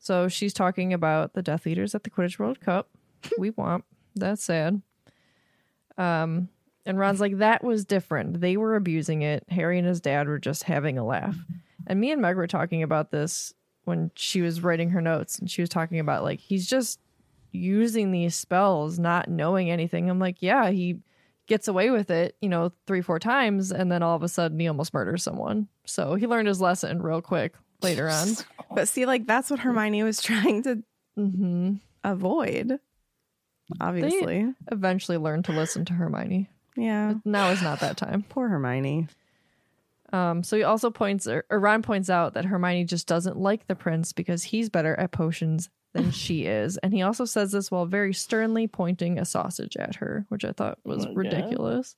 So she's talking about the Death Eaters at the Quidditch World Cup. we want. That's sad. Um, and Ron's like, that was different. They were abusing it. Harry and his dad were just having a laugh. And me and Meg were talking about this when she was writing her notes, and she was talking about like he's just using these spells, not knowing anything. I'm like, yeah, he gets away with it, you know, three, four times, and then all of a sudden he almost murders someone. So he learned his lesson real quick later on. But see, like that's what Hermione was trying to hmm avoid. Obviously, Eventually learned to listen to Hermione. yeah. Now is not that time. Poor Hermione. Um, so he also points, or, or Ron points out that Hermione just doesn't like the prince because he's better at potions than she is. And he also says this while very sternly pointing a sausage at her, which I thought was Oh ridiculous.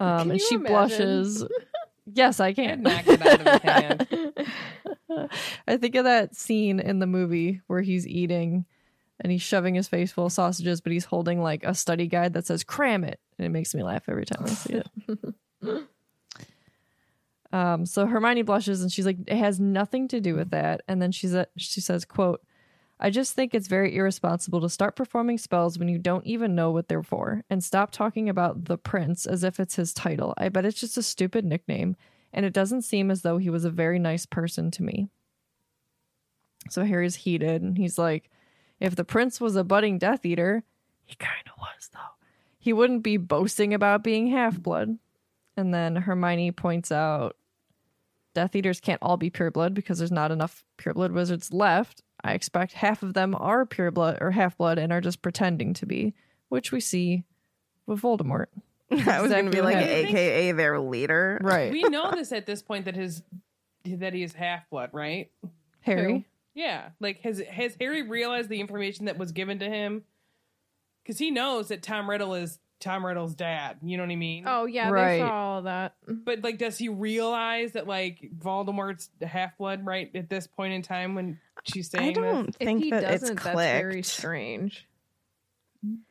Um, Can and she imagine? blushes. yes, I can. knock it out of his hand. I think of that scene in the movie where he's eating and he's shoving his face full of sausages, but he's holding like a study guide that says cram it. And it makes me laugh every time I see it. um, so Hermione blushes and she's like, it has nothing to do with that. And then she's a, she says, quote, I just think it's very irresponsible to start performing spells when you don't even know what they're for and stop talking about the prince as if it's his title. I bet it's just a stupid nickname and it doesn't seem as though he was a very nice person to me. So Harry's heated and he's like, if the prince was a budding Death Eater, he kind of was though. He wouldn't be boasting about being half blood. And then Hermione points out Death Eaters can't all be pure blood because there's not enough pure blood wizards left. I expect half of them are pure blood or half blood and are just pretending to be, which we see with Voldemort. I was going to be like, happened. AKA their leader. Right. we know this at this point that his that he is half blood, right? Harry. Yeah. Like has has Harry realized the information that was given to him? Because he knows that Tom Riddle is Tom Riddle's dad. You know what I mean? Oh yeah, Right. they saw all that. But like, does he realize that like Voldemort's half blood right at this point in time when she's saying I don't this? If think he that it's doesn't, clicked. that's very strange.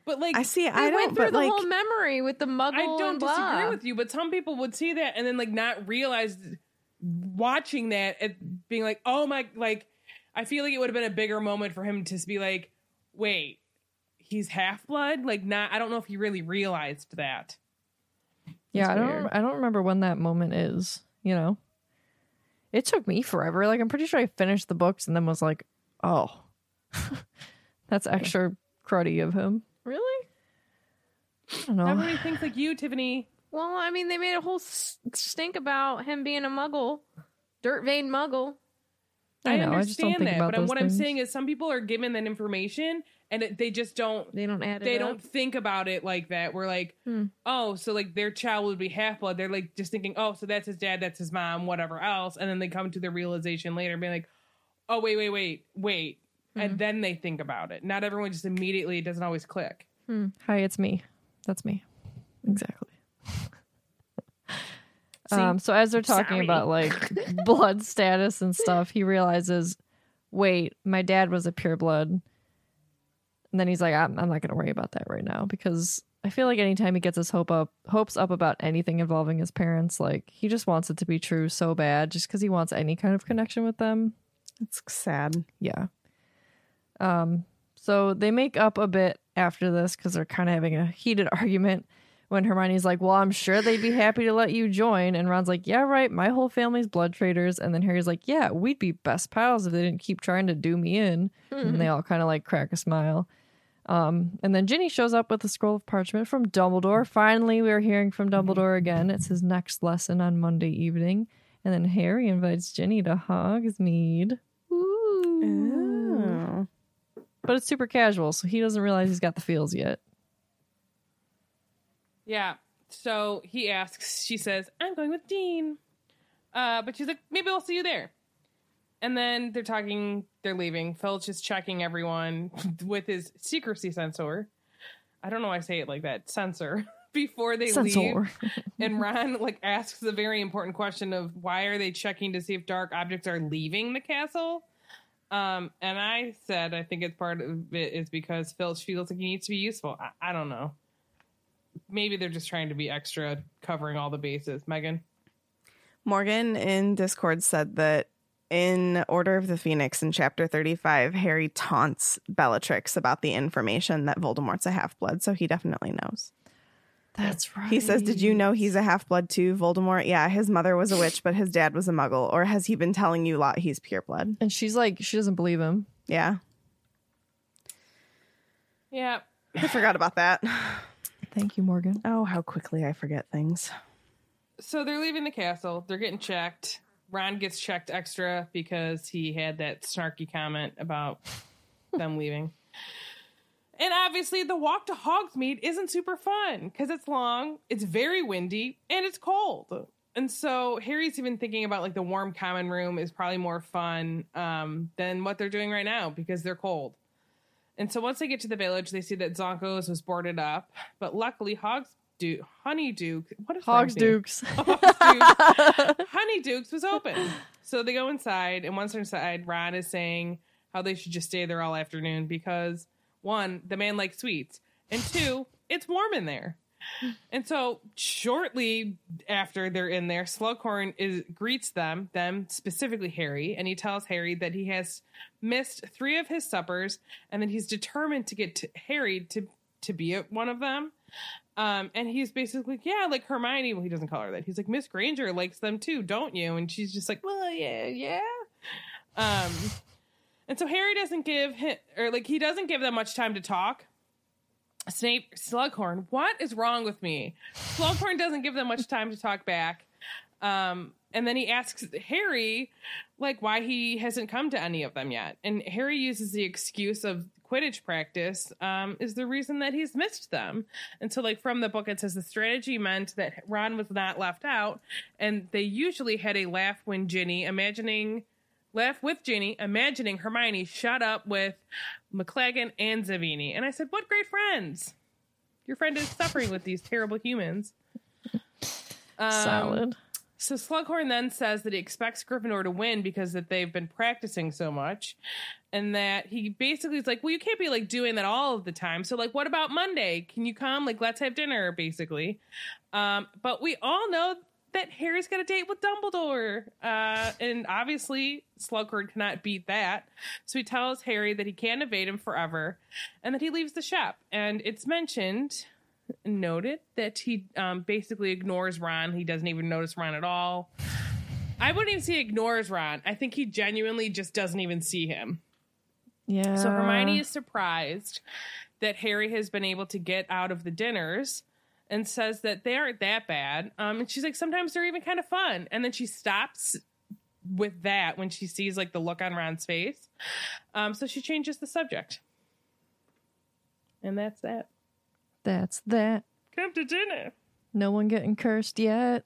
But like, I see. I went through the like, whole memory with the muggle I don't and blah. disagree with you, but some people would see that and then like not realize watching that and being like, oh my, like, I feel like it would have been a bigger moment for him to be like, wait, he's half blood. Like, not. I don't know if he really realized that. Yeah, I That's don't. I don't remember when that moment is, you know. It took me forever. Like I'm pretty sure I finished the books and then was like, "Oh. That's extra cruddy of him. Really? I don't know. Everybody thinks like you, Tiffany. Well, I mean, they made a whole stink about him being a muggle, dirt vein muggle. I know, I I just don't understand think that, about but those what I'm things. saying is some people are given that information and it, they just don't They don't add they up. don't think about it like that. We're like, Hmm. oh, so like their child would be half blood. They're like just thinking, oh, so that's his dad, that's his mom, whatever else, and then they come to the realization later, being like, oh, wait, wait, wait, wait, Hmm. and then they think about it. Not everyone just immediately it doesn't always click. Hi, it's me. That's me. Exactly. See? um, so as they're talking Sorry. about like blood status and stuff, he realizes, wait, my dad was a pure blood. And then he's like, I'm, I'm not going to worry about that right now because I feel like anytime he gets his hope up, hopes up about anything involving his parents, like he just wants it to be true so bad, just because he wants any kind of connection with them. It's sad. Yeah. Um, so they make up a bit after this because they're kind of having a heated argument when Hermione's like, Well, I'm sure they'd be happy to let you join. And Ron's like, Yeah, right. My whole family's blood traitors. And then Harry's like, Yeah, we'd be best pals if they didn't keep trying to do me in. And they all kind of like crack a smile. Um, and then Ginny shows up with a scroll of parchment from Dumbledore. Finally, we are hearing from Dumbledore again. It's his next lesson on Monday evening. And then Harry invites Ginny to Hogsmeade. Ooh. Oh. But it's super casual, so he doesn't realize he's got the feels yet. Yeah. So he asks, she says, I'm going with Dean. Uh, but she's like, maybe I'll see you there. And then they're talking, they're leaving. Filch is checking everyone with his secrecy sensor. I don't know why I say it like that, sensor, before they leave. And Ron like asks the very important question of why are they checking to see if dark objects are leaving the castle? Um, and I said I think it's part of it is because Filch feels like he needs to be useful. I, I don't know. Maybe they're just trying to be extra, covering all the bases. Megan, Morgan in Discord said that in Order of the Phoenix in chapter 35, Harry taunts Bellatrix about the information that Voldemort's a half blood, so he definitely knows. That's right. He says, Did you know he's a half blood too, Voldemort? Yeah, his mother was a witch, but his dad was a muggle. Or has he been telling you a lot he's pure blood? And she's like, she doesn't believe him. Yeah. yeah, I forgot about that. Thank you, Morgan. Oh, how quickly I forget things. so they're leaving the castle. They're getting checked. Ron gets checked extra because he had that snarky comment about them leaving. And obviously, the walk to Hogsmeade isn't super fun because it's long, it's very windy, and it's cold. And so Harry's even thinking about like the warm common room is probably more fun um, than what they're doing right now because they're cold. And so once they get to the village, they see that Zonko's was boarded up, but luckily Hogs Duke, Honeyduke, what is Hogs name? Dukes. Honeydukes was open. So they go inside, and once they're inside, Ron is saying how they should just stay there all afternoon because one, the man likes sweets, and two, it's warm in there. And so shortly after they're in there, Slughorn is greets them, them specifically Harry, and he tells Harry that he has missed three of his suppers and that he's determined to get to Harry to to be at one of them. Um, and he's basically, yeah, like Hermione. Well, he doesn't call her that. He's like, Miss Granger likes them too, don't you? And she's just like, well, yeah, yeah. Um, and so Harry doesn't give him, or like, he doesn't give them much time to talk. Snape, Slughorn, what is wrong with me? Slughorn doesn't give them much time to talk back. Um, and then he asks Harry, like, why he hasn't come to any of them yet. And Harry uses the excuse of Quidditch practice um, is the reason that he's missed them. And so, like, from the book, it says the strategy meant that Ron was not left out. And they usually had a laugh when Ginny, imagining, laugh with Ginny, imagining Hermione shut up with McLaggen and Zabini. And I said, what great friends. Your friend is suffering with these terrible humans. Um, Solid. So Slughorn then says that he expects Gryffindor to win because that they've been practicing so much, and that he basically is like, "Well, you can't be like doing that all of the time. So like, what about Monday? Can you come? Like, let's have dinner, basically." Um, but we all know that Harry's got a date with Dumbledore, uh, and obviously Slughorn cannot beat that. So he tells Harry that he can't evade him forever, and that he leaves the shop. And it's mentioned noted that he um, basically ignores Ron. He doesn't even notice Ron at all. I wouldn't even say ignores Ron. I think he genuinely just doesn't even see him. Yeah. So Hermione is surprised that Harry has been able to get out of the dinners and says that they aren't that bad. Um, and she's like, sometimes they're even kind of fun. And then she stops with that when she sees like the look on Ron's face. Um, so she changes the subject. And that's that. That's that. Come to dinner. No one getting cursed yet.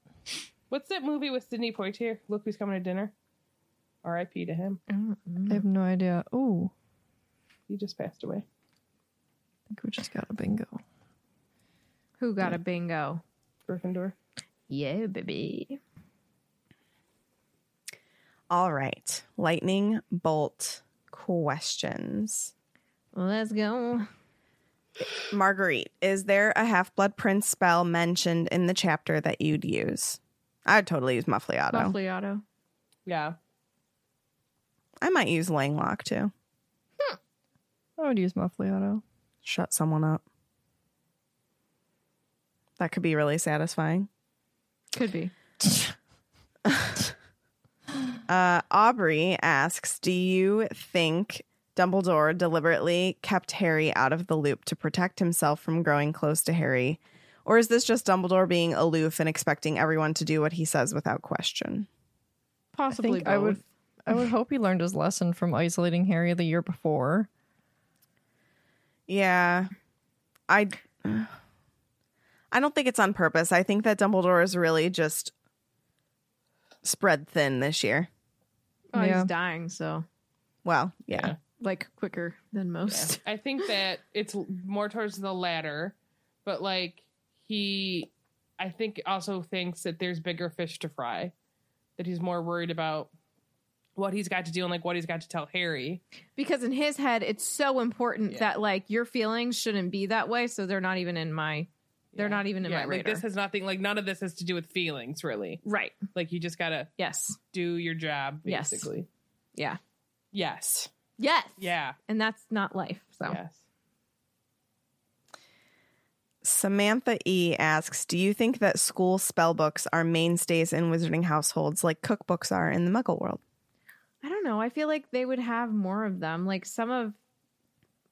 What's that movie with Sidney Poitier? Look who's coming to dinner. R.I.P. to him. I have no idea. Oh, He just passed away. I think we just got a bingo. Who got a bingo? Gryffindor. Yeah, baby. All right. Lightning bolt questions. Let's go. Marguerite, is there a half blood prince spell mentioned in the chapter that you'd use? I'd totally use Muffliato. Muffliato. Yeah. I might use Langlock too. I would use Muffliato. Shut someone up. That could be really satisfying. Could be. Uh, Aubrey asks Do you think Dumbledore deliberately kept Harry out of the loop to protect himself from growing close to Harry? Or is this just Dumbledore being aloof and expecting everyone to do what he says without question? I Possibly think I would. I would hope he learned his lesson from isolating Harry the year before. Yeah. I I don't think it's on purpose. I think that Dumbledore is really just spread thin this year. Oh, Yeah. he's dying, so Well, yeah. Yeah. like quicker than most. I think that it's more towards the latter, but like he, I think also thinks that there's bigger fish to fry, that he's more worried about what he's got to do and like what he's got to tell Harry. Because in his head, it's so important Yeah. that like your feelings shouldn't be that way, so they're not even in my. They're Yeah. not even in yeah, my like radar. this has nothing like none of this has to do with feelings really. right. Like you just gotta Yes. do your job Yes. basically. Yeah. Yes. Yes. Yeah. And that's not life. So Yes. Samantha E asks, "Do you think that school spell books are mainstays in wizarding households like cookbooks are in the Muggle world?" I don't know. I feel like they would have more of them. Like some of,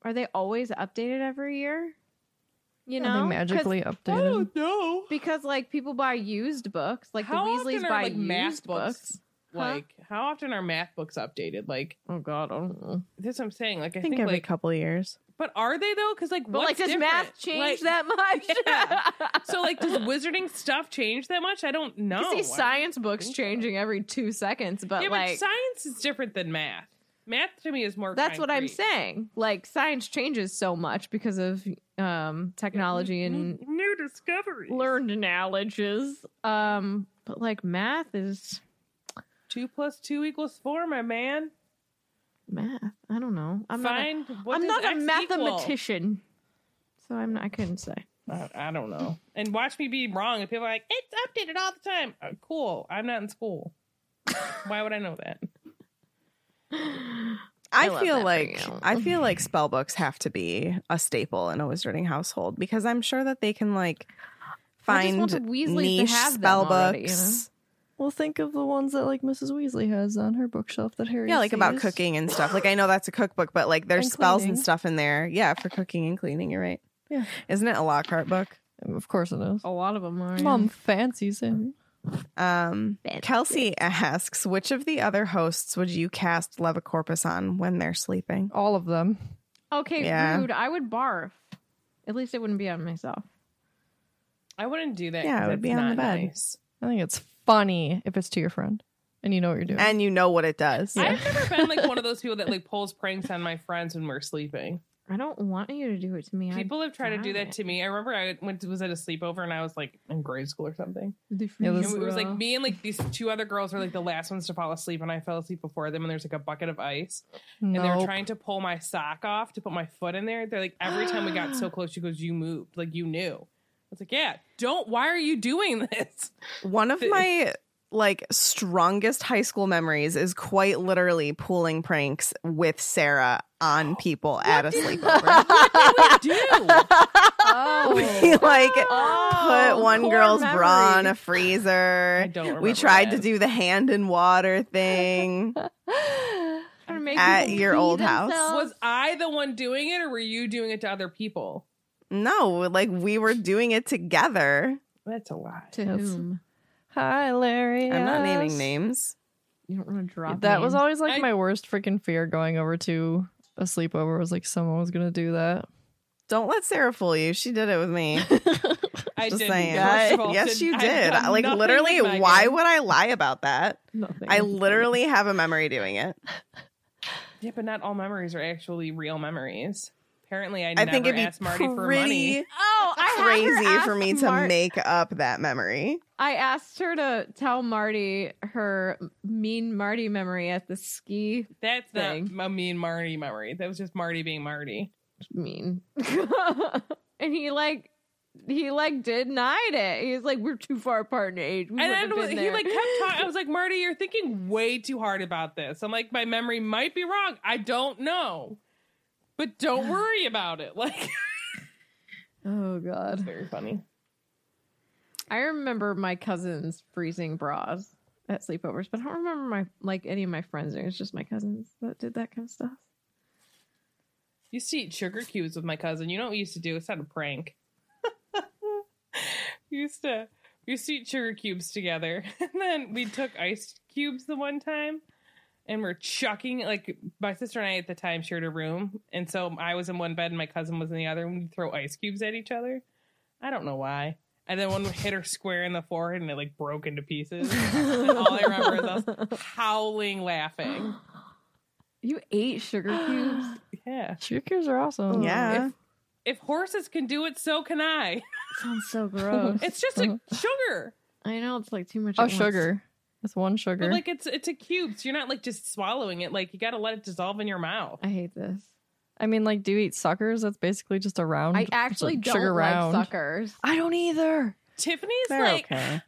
are they always updated every year? You Are know, they 'Cause- magically updated? I don't know because like people buy used books. Like How the often Weasleys are, buy like, used math books. Books? Like how often are math books updated? Like Oh God, I don't know. that's what I'm saying. Like I, I think, think, every like couple of years. But are they though? Because like, But like, does different? math change Like, that much? Yeah. So like, does wizarding stuff change that much? I don't know. You see science don't books think so. changing every two seconds, but yeah, like but science is different than math. Math to me is more. that's what I'm saying. Like science changes so much because of um technology and New- new discoveries. learned knowledges. Um, but like math is two plus two equals four, my man. math. I don't know. I'm Find not. what A, I'm not a X mathematician, so I'm. Not, I couldn't say. I, I don't know. And watch me be wrong. And people are like, it's updated all the time. Uh, cool. I'm not in school. Why would I know that? I I, feel that like. I feel like spell books have to be a staple in a wizarding household because I'm sure that they can like I just find want the Weasleys to niche have them spell already, you books. Well, think of the ones that like Mrs. Weasley has on her bookshelf that Harry. Yeah, like about cooking and stuff. Like I know that's a cookbook, but like there's And spells cleaning. and stuff in there. Yeah, for cooking and cleaning. You're right. Yeah. Isn't it a Lockhart book? Of course it is. A lot of them are. Mom fancies him. Um, Fancy. Kelsey asks, which of the other hosts would you cast Levicorpus on when they're sleeping? All of them. Okay, Yeah. rude. I would barf. At least it wouldn't be on myself. I wouldn't do that. Yeah, 'cause it would be that's on the not bed. nice. I think it's funny if it's to your friend and you know what you're doing. And you know what it does. Yeah. I've never been like one of those people that like pulls pranks on my friends when we're sleeping. I don't want you to do it to me. I'd People have tried to do die. that to me. I remember I went to, was at a sleepover and I was like in grade school or something. The Yeah, And this- it was like me and like these two other girls were like the last ones to fall asleep, and I fell asleep before them. And there's like a bucket of ice, and they were trying to pull my sock off to put my foot in there. They're like, every time we got so close, she goes, "You moved, like you knew." I was like, "Yeah, don't. Why are you doing this?" One of my like strongest high school memories is quite literally pulling pranks with Sarah on people at a sleepover. We Do Oh, we like Oh, put one core girl's bra memory. on a freezer. I don't we remember tried to do the hand in water thing. I I make At your pee old house? Was I the one doing it, or were you doing it to other people? No, like we were doing it together. That's a lie. to That's- whom? Hilarious. I'm not naming names. You don't want to drop. That was always like I- my worst freaking fear going over to a sleepover was like someone was gonna do that. Don't let Sarah fool you. She did it with me. I Just didn't. saying. First of all, yes, you did. done Like literally, with Megan. why would I lie about that? Nothing. I literally have a memory doing it. Yeah, but not all memories are actually real memories. Apparently, I, I never think it'd be asked Marty for pretty money. Oh, I had her crazy for ask me to Mar- make up that memory. I asked her to tell Marty her mean Marty memory at the ski. That's Thing. not a mean Marty memory. That was just Marty being Marty. Mean, and he like he like denied it. He was like, "We're too far apart in age." We and then have been he there." like kept talking. I was like, Marty, you're thinking way too hard about this. I'm like, my memory might be wrong. I don't know, but don't worry about it. Like, "Oh God." very funny. I remember my cousins freezing bras at sleepovers, but I don't remember my like any of my friends. it. It's just my cousins that did that kind of stuff. Used to eat sugar cubes with my cousin. You know what we used to do? It's not a prank. we used to we used to eat sugar cubes together, and then we took ice cubes the one time, and we're chucking like my sister and I at the time shared a room, and so I was in one bed and my cousin was in the other, and we throw ice cubes at each other. I don't know why. And then one hit her square in the forehead, and it like broke into pieces. and all I remember is us howling, laughing. You ate sugar cubes? Yeah. Sugar cubes are awesome. Oh. Yeah. If horses can do it, so can I. Sounds so gross. It's just a sugar, I know it's like too much. Oh, at once. sugar. It's one sugar. but like it's it's a cube, so you're not like just swallowing it. Like you got to let it dissolve in your mouth. I hate this. I mean, like, do you eat suckers? That's basically just a round. I actually don't sugar like round. suckers. I don't either. Tiffany's They're like, okay.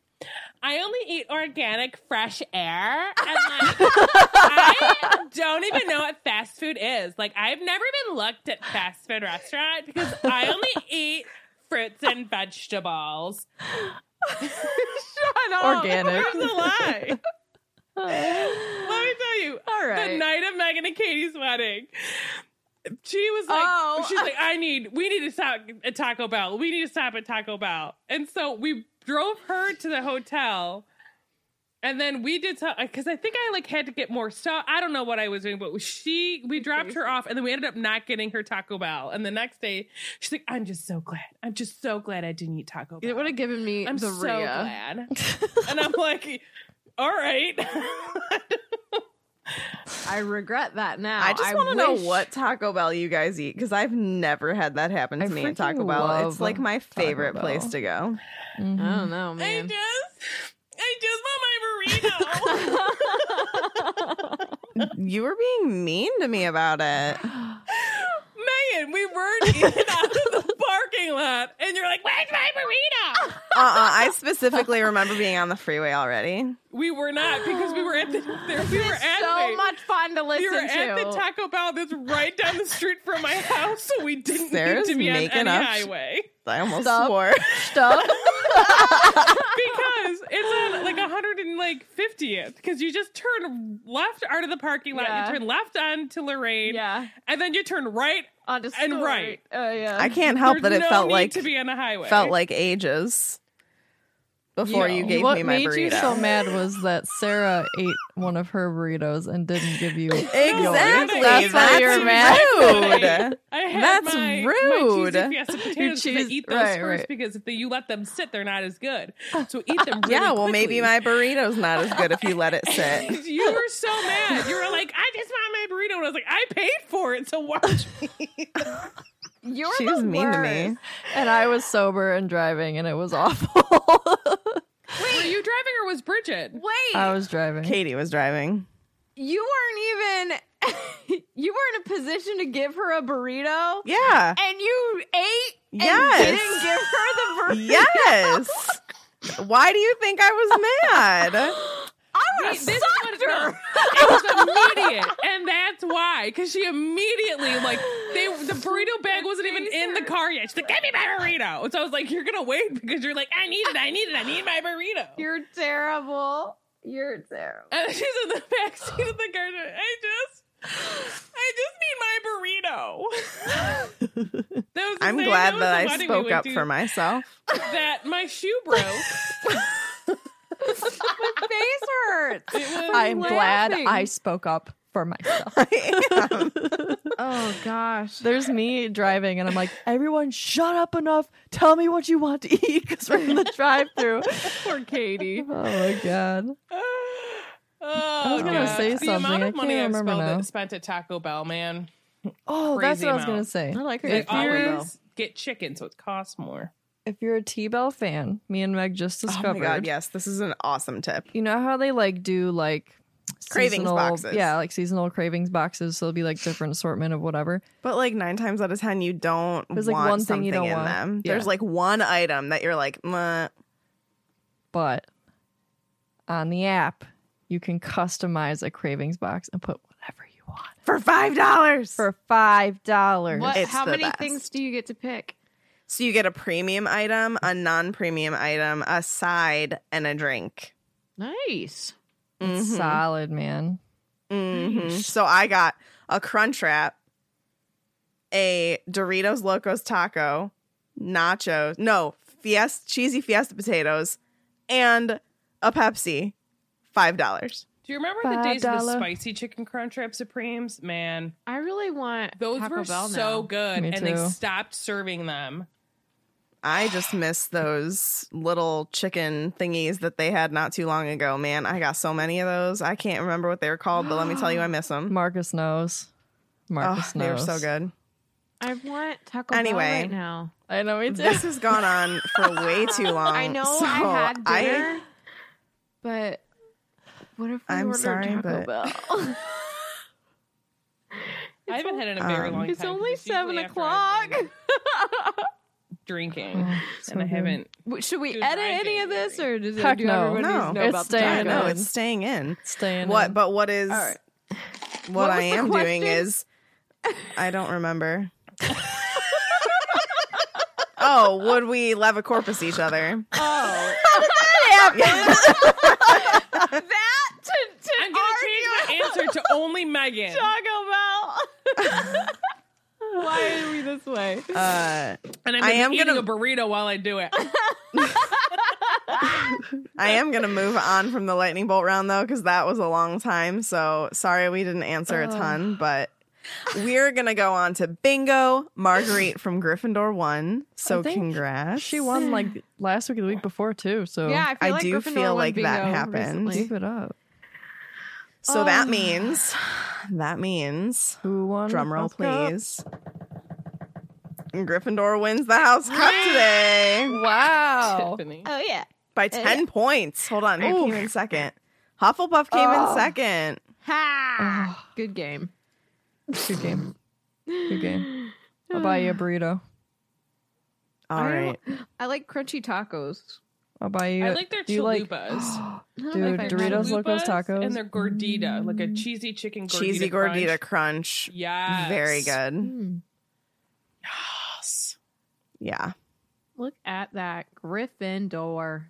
I only eat organic, fresh air, and like I don't even know what fast food is. Like I've never been looked at fast food restaurant because I only eat fruits and vegetables. Shut up. Organic. Where's the lie? Let me tell you, All the night of Megan and Katie's wedding, she was like, Oh. she's like, I need, we need to stop at Taco Bell. We need to stop at Taco Bell. And so we drove her to the hotel. And then we did something because I think I like had to get more stuff. I don't know what I was doing, but she we dropped her off, and then we ended up not getting her Taco Bell. And the next day, she's like, "I'm just so glad. I'm just so glad I didn't eat Taco Bell. It would have given me I'm the so Rhea. glad." and I'm like, "All right." I regret that now. I just want to know what Taco Bell you guys eat because I've never had that happen to I me at Taco Bell. It's like my favorite place to go. I Mhm. don't know, I man. just, I just want my burrito. You were being mean to me about it. Megan, we weren't even out of the parking lot, and you're like, "Where's my burrito?" Uh-uh, I specifically remember being on the freeway already. We were not because we were at the there, we were at so wait, much fun to listen we were to. at the Taco Bell that's right down the street from my house, so we didn't Sarah's need to be on making any up- highway I almost Stop. swore. Stuff. because it's on like 150th. Because you just turn left out of the parking lot, Yeah. you turn left onto Lorraine, yeah, and then you turn right. on to And right. Oh yeah. I can't help There's that it no felt need like to be on a highway. felt like ages before you, know. gave what me my made you so mad was that Sarah ate one of her burritos and didn't give you Exactly. That's why you're mad. rude. I had That's my, rude. My cheesy fiesta potatoes. 'cause I cheese- eat those right, first right. because if they, you let them sit, they're not as good. So eat them. Really yeah, well, maybe quickly. my burrito's not as good if you let it sit. you were so mad. You were like, I just want my burrito. And I was like, I paid for it, so watch me. You're She the was mean to me. worst. and I was sober and driving and it was awful. Wait, were you driving or was Bridget? Wait, I was driving. Katie was driving. you weren't even. you were in a position to give her a burrito, Yeah. and you ate and Yes. didn't give her the burrito. Yes. Why do you think I was mad? I would Wait, have this is what sucked it her. was. It was immediate, and that's why. Because she immediately like they the burrito bag wasn't even in the car yet. She's like, "Give me my burrito." So I was like, "You're gonna wait because you're like, I need it, I need it, I need my burrito." You're terrible. You're terrible. and she's in the back seat of the car. I just, I just need my burrito. That was the I'm glad was that I spoke up to, for myself. That my shoe broke. face hurts. I'm glad. I spoke up for myself. I am. Oh gosh. There's me driving, and I'm like, everyone, shut up enough. Tell me what you want to eat because we're in the drive-through. Poor Katie. Oh my god. Oh, I was gonna God. say the something. amount of money can't I've remember spelled now. at, spent at Taco Bell, man. Oh, that's Crazy what I was gonna say. I like her. They at Taco Bell. always get chicken, so it costs more. If you're a T-Bell fan, me and Meg just Oh discovered. my god, yes, this is an awesome tip. You know how they like do like Cravings seasonal- boxes. Yeah, like seasonal cravings boxes. So it'll be like different assortment of whatever. But like nine times out of ten, you don't There's, like, want one thing something you don't in want. them. Yeah. There's like one item that you're like, Meh. But on the app, you can customize a cravings box and put whatever you want for five dollars. for five dollars. What? It's How the many best. things do you get to pick? So you get a premium item, a non-premium item, a side, and a drink. Nice. Mhm. Solid, man. Mhm. So I got a Crunch Wrap, a Doritos Locos Taco, nachos, no, Fiesta cheesy Fiesta potatoes, and a Pepsi. Five dollars. Do you remember the days of the spicy chicken crunch wrap supremes? Man, I really want those Taco were Bell so now. good, Me and they stopped serving them. I just miss those little chicken thingies that they had not too long ago. Man, I got so many of those. I can't remember what they were called, but let me tell you, I miss them. Marcus knows. Oh, Marcus they were knows. so good. I want Taco Anyway. Bell right now. I know me too. This has gone on for way too long. I know so I had I- dinner, but what if we I'm ordered sorry, Taco but- Bell? I haven't had it in a very Um, long it's only usually seven after o'clock. Been drinking, Oh, so and I haven't. Should we edit any of this, or does Heck do no. everybody No. to know It's about the staying Yeah, Taco no, it's staying in. Staying What? in. But what is? All right. What, What I was the am doing is, I don't remember. oh, would we levicorpus each other? Oh, Yeah. that to, to I'm gonna change my answer to only Megan. Taco Bell. Why are we this way? Uh, And I'm I am eating gonna- a burrito while I do it. I am gonna move on from the lightning bolt round though, because that was a long time. So sorry we didn't answer a ton, but we're gonna go on to bingo. Marguerite from Gryffindor won. So congrats. she won like last week or the week before too. So Yeah, I feel I like do Gryffindor feel like that happened. recently. keep it up. So that Oh. means that means Who won? drum roll House Cup? please. Gryffindor wins the House Cup today Wow. Tiffany. Oh yeah. by 10 points. Hold on, who came in second? Hufflepuff came Oh. in second. Ha! Ah. Good game. Good game. Good game. I'll buy you a burrito. All I right. I like crunchy tacos. I'll buy you. I like their do you like- chalupas. Don't Dude, know if I Doritos know. Locos Tacos. and their gordita, like a cheesy chicken gordita. Cheesy gordita crunch. crunch. Yes. Very good. Mm. Yes. Yeah. Look at that Gryffindor.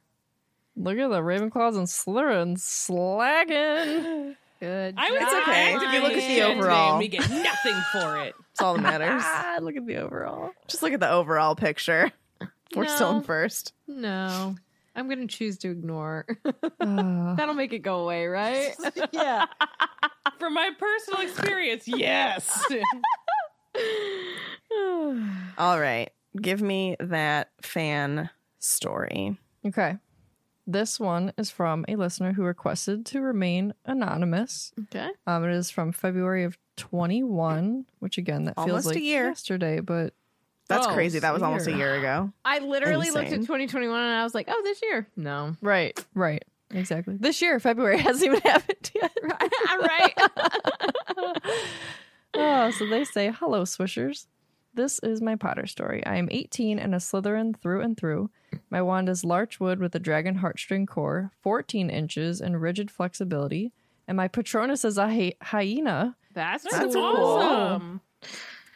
Look at the Ravenclaws and Slytherin slacking. Good. I would job, say okay. If you look at the Ryan. overall- we get nothing for it. It's all that matters. Ah, look at the overall. Just look at the overall picture. We're still in first. No. I'm going to choose to ignore. Ah. That'll make it go away, right? yeah. From my personal experience, yes. All right. Give me that fan story. Okay. This one is from a listener who requested to remain anonymous. okay. Um, it is from February of 21, which again, that feels Almost a like year. yesterday, but That's Oh, crazy. That was almost a year. year ago. I literally looked at 2021 and I was like, oh, this year. No. right, right, exactly. This year, February hasn't even happened yet. right. oh, so they say, Hello, Swishers. This is my Potter story. I am 18 and a Slytherin through and through. My wand is larch wood with a dragon heartstring core, 14 inches and rigid flexibility. And my Patronus is a hy- hyena. That's, That's cool. awesome.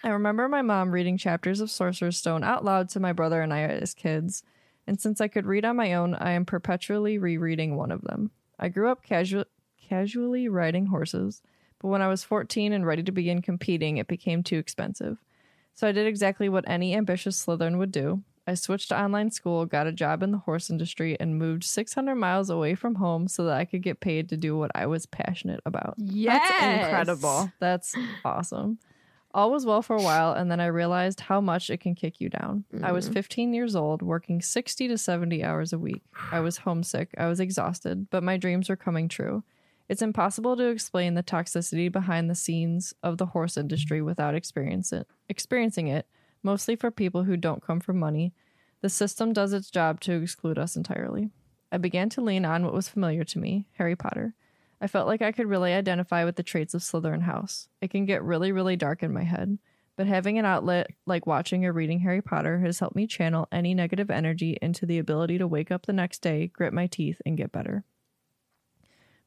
I remember my mom reading chapters of Sorcerer's Stone out loud to my brother and I as kids. And since I could read on my own, I am perpetually rereading one of them. I grew up casual, casually riding horses, But when I was 14 and ready to begin competing, it became too expensive. So I did exactly what any ambitious Slytherin would do. I switched to online school, got a job in the horse industry, and moved 600 miles away from home so that I could get paid to do what I was passionate about. Yes. incredible. That's awesome. All was well for a while, and then I realized how much it can kick you down. I was mm. 15 years old, working 60 to 70 hours a week. I was homesick, I was exhausted, but my dreams were coming true. It's impossible to explain the toxicity behind the scenes of the horse industry without experience it, experiencing it, mostly for people who don't come from money. The system does its job to exclude us entirely. I began to lean on what was familiar to me Harry Potter. I felt like I could really identify with the traits of Slytherin House. It can get really, really dark in my head, but having an outlet like watching or reading Harry Potter has helped me channel any negative energy into the ability to wake up the next day, grit my teeth, and get better.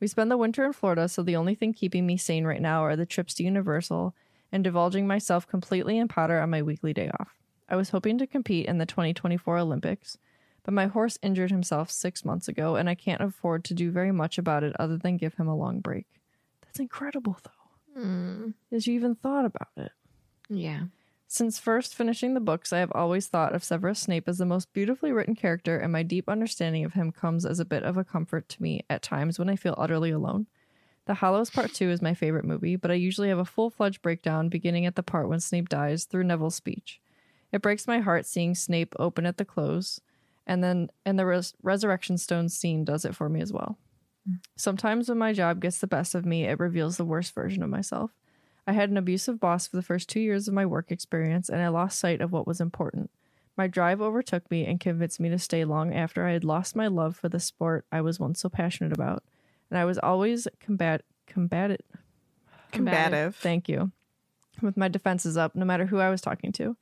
We spend the winter in Florida, so the only thing keeping me sane right now are the trips to Universal and divulging myself completely in Potter on my weekly day off. I was hoping to compete in the 2024 Olympics, but my horse injured himself six months ago, and I can't afford to do very much about it other than give him a long break. That's incredible, though. Hmm. As you even thought about it. Yeah. Since first finishing the books, I have always thought of Severus Snape as the most beautifully written character, and my deep understanding of him comes as a bit of a comfort to me at times when I feel utterly alone. The Hallows Part 2 is my favorite movie, but I usually have a full fledged breakdown beginning at the part when Snape dies through Neville's speech. It breaks my heart seeing Snape open at the close, and then and the res- resurrection stone scene does it for me as well. Sometimes when my job gets the best of me, it reveals the worst version of myself. I had an abusive boss for the first two years of my work experience, and I lost sight of what was important. My drive overtook me and convinced me to stay long after I had lost my love for the sport I was once so passionate about. And I was always combat combated Combative. Thank you. With my defenses up, no matter who I was talking to.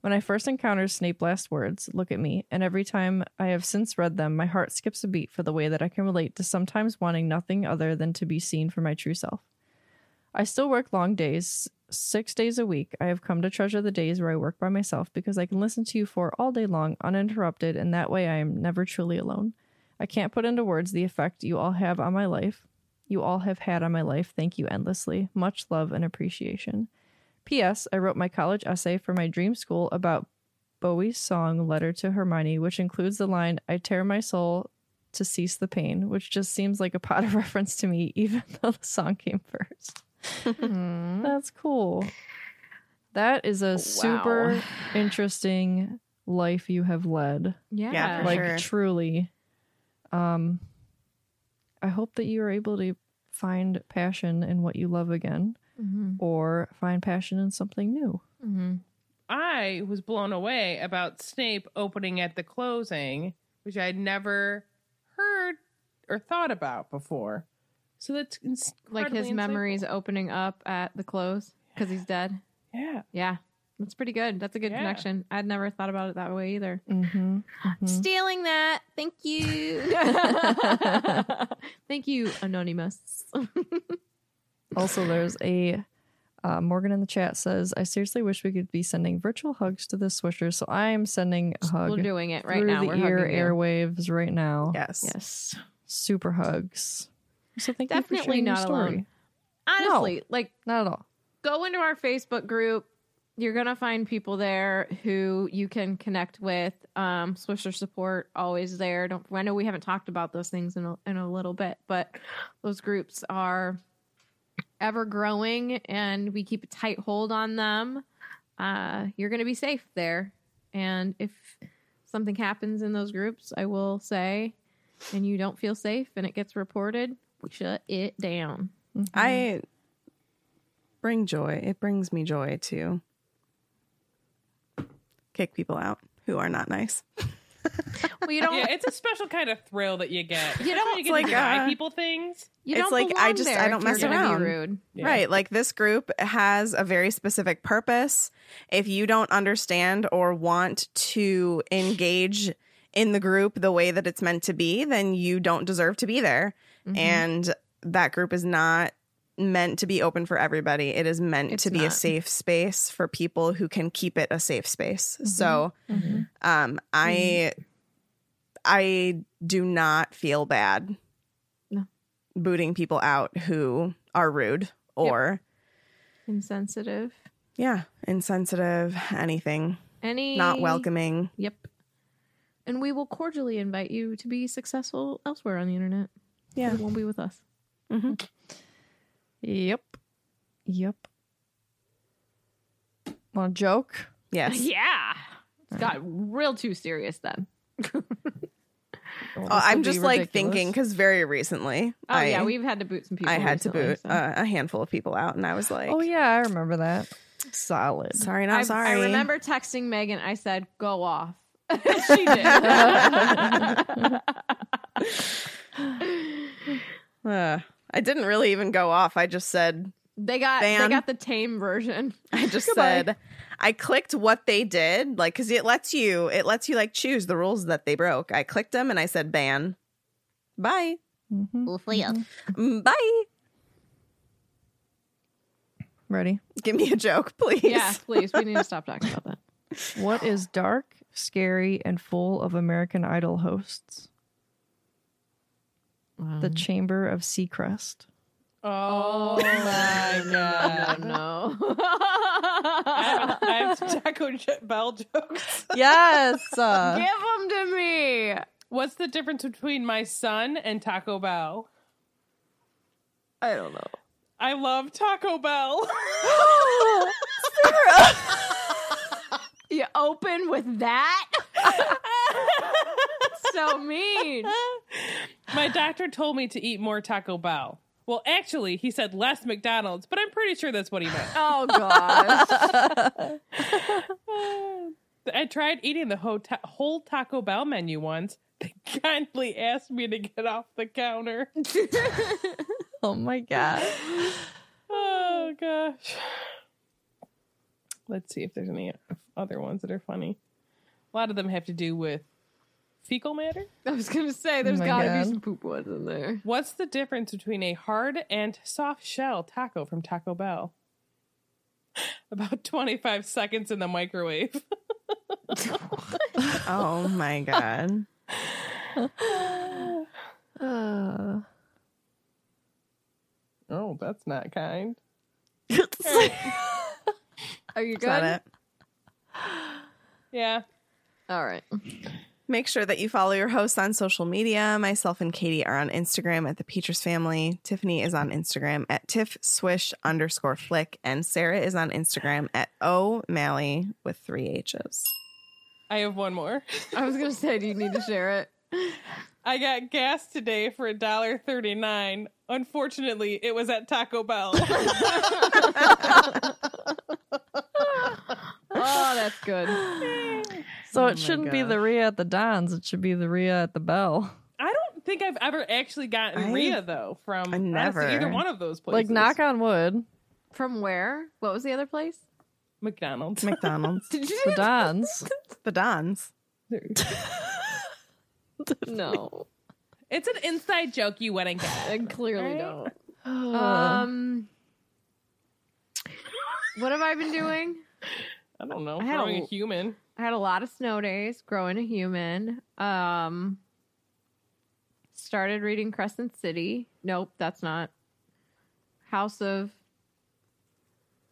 When I first encountered Snape last words, look at me, and every time I have since read them, my heart skips a beat for the way that I can relate to sometimes wanting nothing other than to be seen for my true self. I still work long days, six days a week. I have come to treasure the days where I work by myself because I can listen to you for all day long, uninterrupted, and that way I am never truly alone. I can't put into words the effect you all have on my life. You all have had on my life. Thank you endlessly. Much love and appreciation. P.S. I wrote my college essay for my dream school about Bowie's song Letter to Hermione, which includes the line, I tear my soul to cease the pain, which just seems like a pot of reference to me, even though the song came first. That's cool. That is a super interesting life you have led. Yeah. Yeah, like sure. truly. Um I hope that you are able to find passion in what you love again Mhm. or find passion in something new. Mhm. I was blown away about Snape opening at the closing, which I had never heard or thought about before. So that's ins- Like his incredibly memories opening up at the close because he's dead. Yeah. Yeah. That's pretty good. That's a good Yeah. connection. I'd never thought about it that way either. Mm-hmm. Stealing that. Thank you. Thank you, Anonymous. Also, there's a uh, Morgan in the chat says, "I seriously wish we could be sending virtual hugs to the Swishers." So I am sending a hug We're doing it right through now. the We're ear hugging you. airwaves right now. Yes. Yes. Super hugs. So thank you for Definitely sharing your not story. alone. Honestly, like Not at all. go into our Facebook group. You're gonna find people there who you can connect with. Um, Swisher support always there. Don't I know we haven't talked about those things in a, in a little bit, but those groups are ever growing, and we keep a tight hold on them. Uh, you're gonna be safe there, and if something happens in those groups, I will say, and you don't feel safe, and it gets reported, we shut it down. I bring joy. It brings me joy to kick people out who are not nice. Well, you don't. Yeah, it's a special kind of thrill that you get. You Especially don't- you get like, to uh, people things. You It's don't like, I just- I don't mess gonna around. Rude. Yeah. Right. Like this group has a very specific purpose. If you don't understand or want to engage in the group the way that it's meant to be, then you don't deserve to be there. Mhm. And that group is not meant to be open for everybody. It is meant It's to be a safe space for people who can keep it a safe space. So Mm-hmm. um I I do not feel bad No. booting people out who are rude or Insensitive. yeah, insensitive, anything, Any not welcoming. Yep. And we will cordially invite you to be successful elsewhere on the internet. Yeah. It won't be with us. Yep. Yep. Want a joke? Yes. Yeah. It's got real too serious then. Oh, I'm just like thinking because very recently, Oh I, yeah, we've had to boot some people. I had to recently, boot so. uh, a handful of people out, and I was like, Oh yeah, I remember that. Solid. sorry, not I, sorry. I remember texting Megan. I said, "Go off." she did. Uh, I didn't really even go off. I just said, they got Ban. they got the tame version. I just said, I clicked what they did, like, because it lets you, it lets you like choose the rules that they broke. I clicked them and I said, ban, bye, Mhm. Mm, bye. Ready? Give me a joke, please. Yeah, please. We need to stop talking about that. What is dark, scary, and full of American Idol hosts? The Chamber of Seacrest. Oh, my god! no. I have, I have Taco Bell jokes. Yes. uh, Give them to me. What's the difference between my son and Taco Bell? I don't know. I love Taco Bell. You open with that? so mean. My doctor told me to eat more Taco Bell. Well, actually, he said less McDonald's, but I'm pretty sure that's what he meant. Oh gosh. I tried eating the whole, ta- whole Taco Bell menu once. They kindly asked me to get off the counter. oh my god. Oh gosh. Let's see if there's any other ones that are funny. A lot of them have to do with fecal matter. I was gonna say there's Oh my gotta God. be some poop ones in there. What's the difference between a hard and soft shell taco from Taco Bell? About 25 seconds in the microwave. Oh my god. Uh, Oh, that's not kind. Are you Is that good? it? Yeah. All right. Make sure that you follow your hosts on social media. Myself and Katie are on Instagram at the Peters Family. Tiffany is on Instagram at tiff swish underscore flick, and Sarah is on Instagram at o mally with three h's. I have one more. I was gonna say, do you need to share it? I got gas today for $1.39. Unfortunately, it was at Taco Bell. Oh, that's good. so Oh it shouldn't be the Rhea at the Dons. It should be the Rhea at the Bell. I don't think I've ever actually gotten I- Rhea though from I honestly, either one of those places. Like knock on wood. From where? What was the other place? McDonald's. McDonald's. Did you The Dons. the Dons. No, it's an inside joke you wouldn't get. I clearly Right? don't. Um, what have I been doing? I don't know. I had Growing a- a human. I had a lot of snow days growing a human. Um, started reading Crescent City. Nope, that's not. House of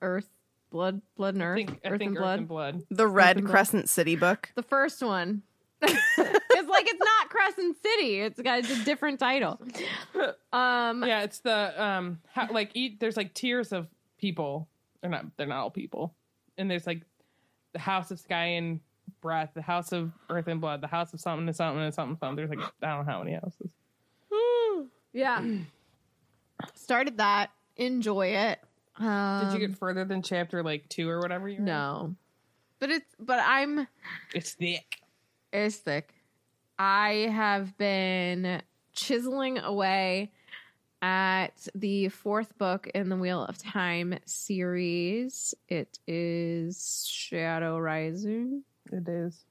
Earth, Blood, Blood and I Earth, think, I Earth think and Earth Blood. and Blood. The Red and Blood. Crescent City book. The first one. it's like it's not Crescent City. It's got it's a different title. Um, Yeah, it's the um how, like eat. There's like tiers of people. They're not. They're not all people. And there's like the House of Sky and Breath, the House of Earth and Blood, the House of something and something and something. something. There's like I don't know how many houses. yeah. Started that. Enjoy it. Um, Did you get further than chapter like two or whatever? You were no? But it's but I'm It's thick. It's thick. I have been chiseling away at the fourth book in the Wheel of Time series. It is Shadow Rising. It is.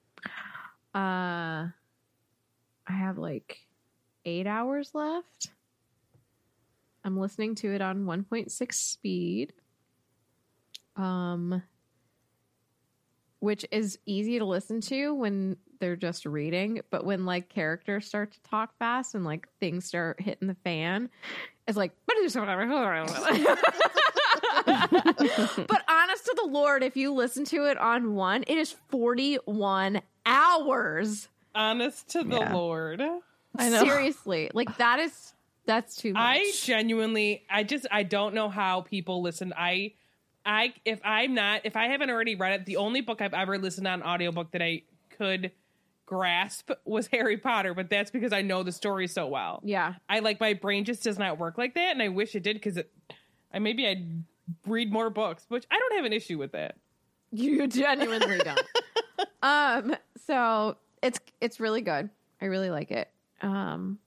Uh I have like eight hours left. I'm listening to it on 1.6 speed. Um which is easy to listen to when they're just reading, but when like characters start to talk fast and like things start hitting the fan, it's like do so whatever. but honest to the Lord, if you listen to it on one, it is 41 hours. Honest to the Yeah. Lord. I know. Seriously. Like that is that's too much. I genuinely, I just, I don't know how people listen. I, I, if I'm not, if I haven't already read it, the only book I've ever listened on audiobook that I could grasp was Harry Potter, but that's because I know the story so well. yeah. I like my brain just does not work like that, and I wish it did because it, I maybe I'd read more books, which I don't have an issue with that. You genuinely don't. um, so it's it's really good. I really like it. Um,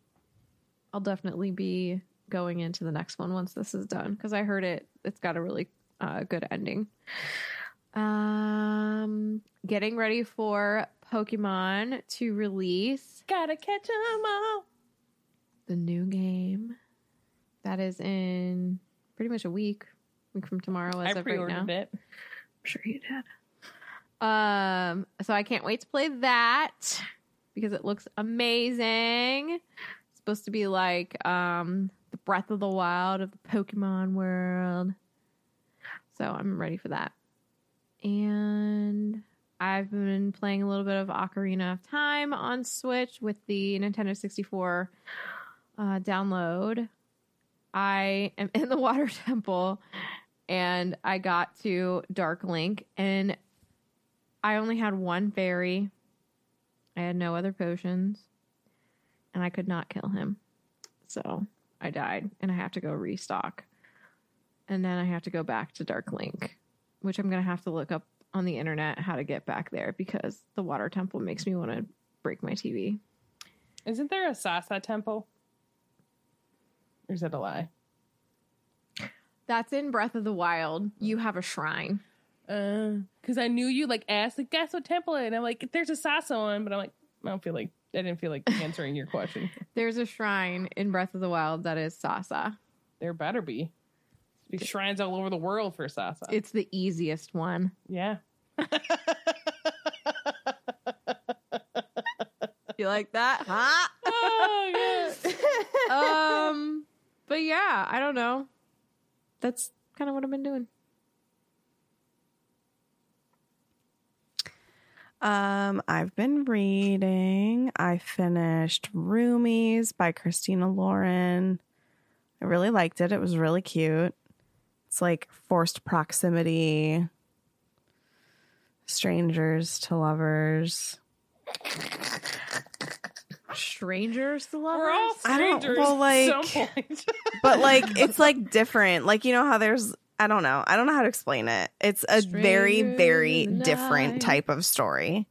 I'll definitely be going into the next one once this is done because I heard it. It's got a really uh, good ending. Um, getting ready for Pokemon to release Gotta catch 'em all. the new game. That is in pretty much a week. Week from tomorrow, as I of right now. pre-ordered it. I'm sure you did. Um, so I can't wait to play that because it looks amazing. It's supposed to be like um the Breath of the Wild of the Pokemon world. So I'm ready for that. And I've been playing a little bit of Ocarina of Time on Switch with the Nintendo 64 uh, download. I am in the water temple and I got to Dark Link and I only had one fairy. I had no other potions and I could not kill him. So I died and I have to go restock. And then I have to go back to Dark Link, which I'm going to have to look up on the internet how to get back there because the water temple makes me want to break my TV. Isn't there a Sasa temple? Or is that a lie? That's in Breath of the Wild. You have a shrine. Uh, because I knew you like asked like guess what temple and I'm like there's a Sasa one, but I'm like I don't feel like I didn't feel like answering your question. There's a shrine in Breath of the Wild that is Sasa. There better be. Be shrines all over the world for Sasa. It's the easiest one. yeah. You like that? Huh? oh yeah. um, but yeah, I don't know. That's kind of what I've been doing. Um, I've been reading. I finished Roomies by Christina Lauren. I really liked it. It was really cute. It's like forced proximity, strangers to lovers. Strangers to lovers. We're all I don't- strangers well, like- But like it's like different. Like you know how there's I don't know. I don't know how to explain it. It's a very Strangers very in different night. type of story.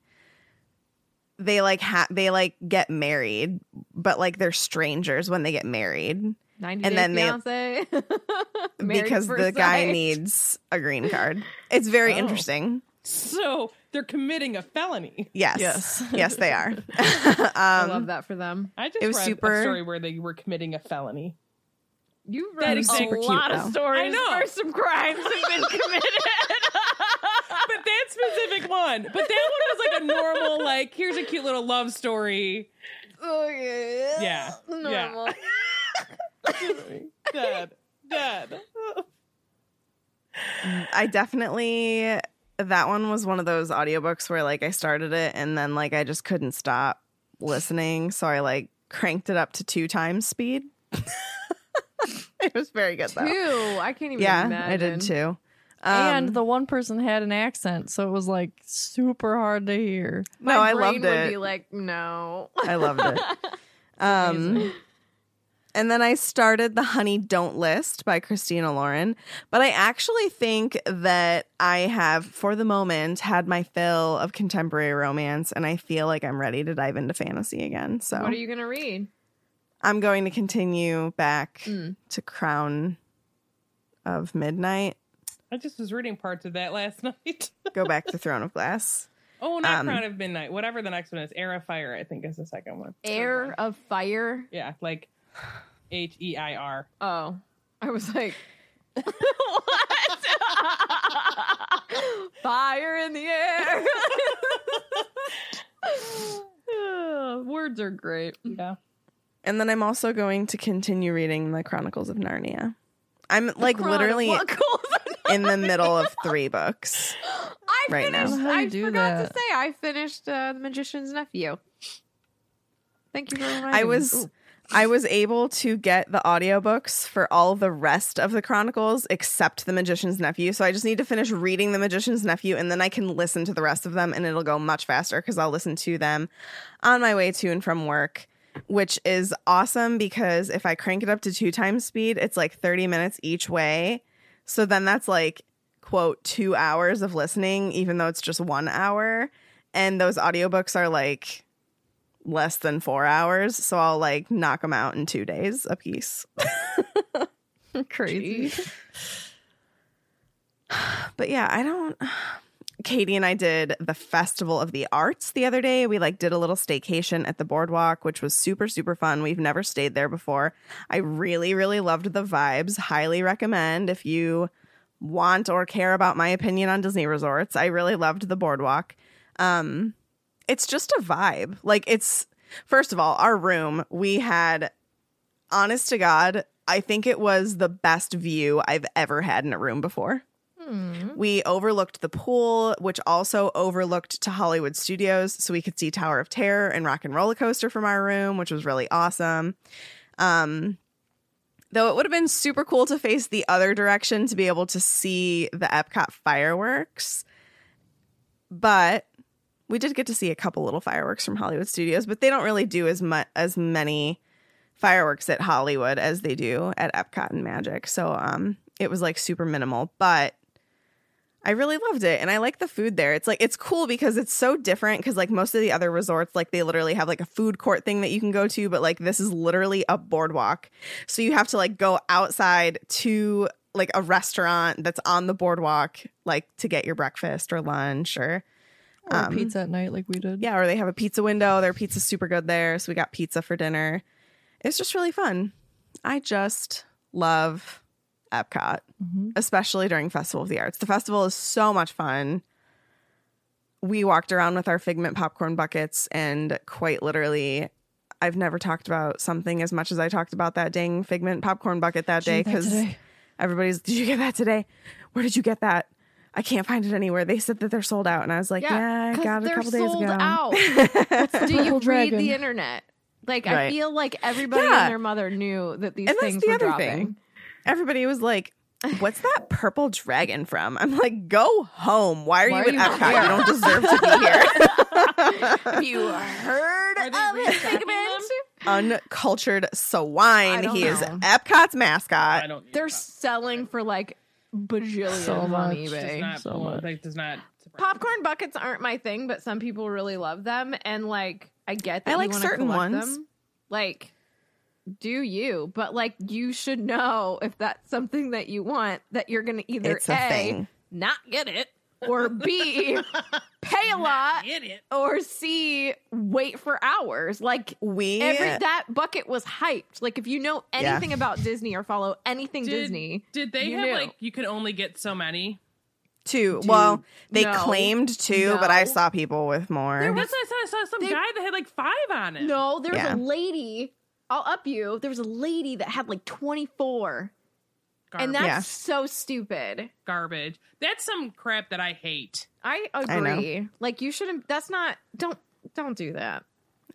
They like ha- they like get married, but like they're strangers when they get married 90 And then they- Fiance. Married because the first guy needs a green card. It's very Oh. interesting. so they're committing a felony. Yes. Yes. Yes, they are. I um, love that for them. I just It was read super- a story where they were committing a felony. You've That read a super cute, lot though. of stories I know. where some crimes have been committed. But that specific one. But that one was like a normal, like, here's a cute little love story. oh yeah. Yeah. Normal. Dad. Dad. I definitely that one was one of those audiobooks where like I started it and then like I just couldn't stop listening, so I like cranked it up to two times speed. it was very good though. Two. I can't even Yeah, imagine. I did too. and Um, the one person had an accent, so it was like super hard to hear. My no, I brain loved would it. be like, no. I loved it. Um, and then I started the Honey Don't List by Christina Lauren. But I actually think that I have, for the moment, had my fill of contemporary romance, and I feel like I'm ready to dive into fantasy again. So What are you gonna read? I'm going to continue back Mm. to Crown of Midnight, I just was reading parts of that last night. go back to Throne of Glass. Oh, not Um, Crown of Midnight. Whatever the next one is. Heir of Fire, I think is the second one. Heir of Fire. Yeah, like H E I R. Oh, I was like, what? Fire in the air. Uh, words are great. Yeah. And then I'm also going to continue reading the Chronicles of Narnia. I'm like literally in the middle of three books. I right now. finished. How do you I do forgot that? to say I finished uh, the Magician's Nephew. Thank you for reminding I was Ooh. I was able to get the audiobooks for all the rest of the Chronicles except The Magician's Nephew. So I just need to finish reading The Magician's Nephew and then I can listen to the rest of them and it'll go much faster because I'll listen to them on my way to and from work, which is awesome because if I crank it up to two times speed, it's like 30 minutes each way. So then that's like, quote, two hours of listening, even though it's just one hour. And those audiobooks are like less than four hours. So I'll like knock them out in two days a piece. Crazy. But yeah, I don't. Katie and I did the Festival of the Arts the other day. We like did a little staycation at the boardwalk, which was super, super fun. We've never stayed there before. I really, really loved the vibes. Highly recommend if you want or care about my opinion on Disney resorts. I really loved the boardwalk. Um, it's just a vibe. Like it's first of all, our room, we had honest to God, I think it was the best view I've ever had in a room before. Hmm. We overlooked the pool, which also overlooked to Hollywood Studios, so we could see Tower of Terror and Rock and Roller Coaster from our room, which was really awesome. Um, though it would have been super cool to face the other direction to be able to see the Epcot fireworks, but we did get to see a couple little fireworks from Hollywood Studios, but they don't really do as much as many fireworks at Hollywood as they do at Epcot and Magic. So um it was like super minimal, but I really loved it and I like the food there. It's like it's cool because it's so different cuz like most of the other resorts like they literally have like a food court thing that you can go to, but like this is literally a boardwalk. So you have to like go outside to like a restaurant that's on the boardwalk like to get your breakfast or lunch or Or Um, pizza at night, like we did. yeah, or they have a pizza window. Their pizza's super good there. So we got pizza for dinner. It's just really fun. I just love Epcot, Mhm. especially during Festival of the Arts. The festival is so much fun. We walked around with our figment popcorn buckets, and quite literally, I've never talked about something as much as I talked about that dang figment popcorn bucket that day Did that because everybody's, Did you get that today? Where did you get that? I can't find it anywhere. They said that they're sold out, and I was like, "Yeah, I got it a they're couple days sold ago." out. Do you Purple read dragon. the internet? Like I feel like everybody Yeah. and their mother knew that these and that's things the were other dropping. thing. Everybody was like, "What's that purple dragon from?" I'm like, "Go home. Why are Why you are at you Epcot? You don't deserve to be here." Have you heard Are they of restocking Figment? Uncultured I swine. don't He is know. Epcot's I mascot. don't. They're that. selling for like bajillions So on much. Does eBay. not, so well, much. like, does not surprise me. Popcorn buckets aren't my thing, but some people really love them, and like I get that I like wanna certain ones. Them. Like, do you? But like, you should know if that's something that you want that you're gonna either It's a thing. not get it, or b pay a lot, Get it? or c wait for hours. Like We every that bucket was hyped. Like if you know Yeah. anything about Disney or follow anything Did, Disney, Did they you have knew. like you could only get so many? two. Well, they no. claimed two, but I saw people with more. That's what I saw. I saw some They- guy that had like five on it. No, there was Yeah. a lady. I'll up you. There was a lady that had like 24. Garbage. And that's Yeah. so stupid. garbage. That's some crap that I hate. I know. agree. Like you shouldn't that's not don't don't do that.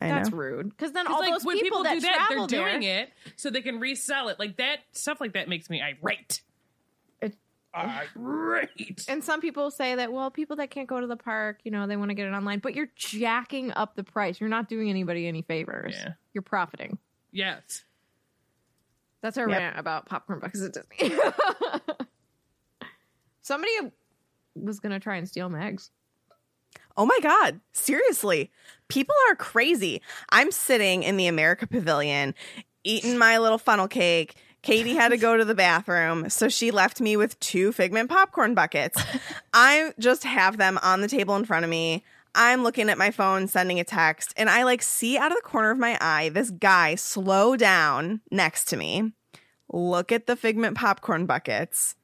I That's know. rude. Because then 'Cause, all like those when people, people, that do that, they're travel doing there, it so they can resell it. Like that stuff like that makes me irate. It- irate. And some people say that, well, people that can't go to the park, you know, they want to get it online, but you're jacking up the price. You're not doing anybody any favors. Yeah. You're profiting. Yes. That's our Yep. rant about popcorn buckets at Disney. Somebody was gonna try and steal Megs. Oh my God. Seriously. People are crazy. I'm sitting in the America Pavilion eating my little funnel cake. Katie had to go to the bathroom, so she left me with two figment popcorn buckets. I just have them on the table in front of me. I'm looking at my phone, sending a text, and I like see out of the corner of my eye this guy slow down next to me, look at the figment popcorn buckets,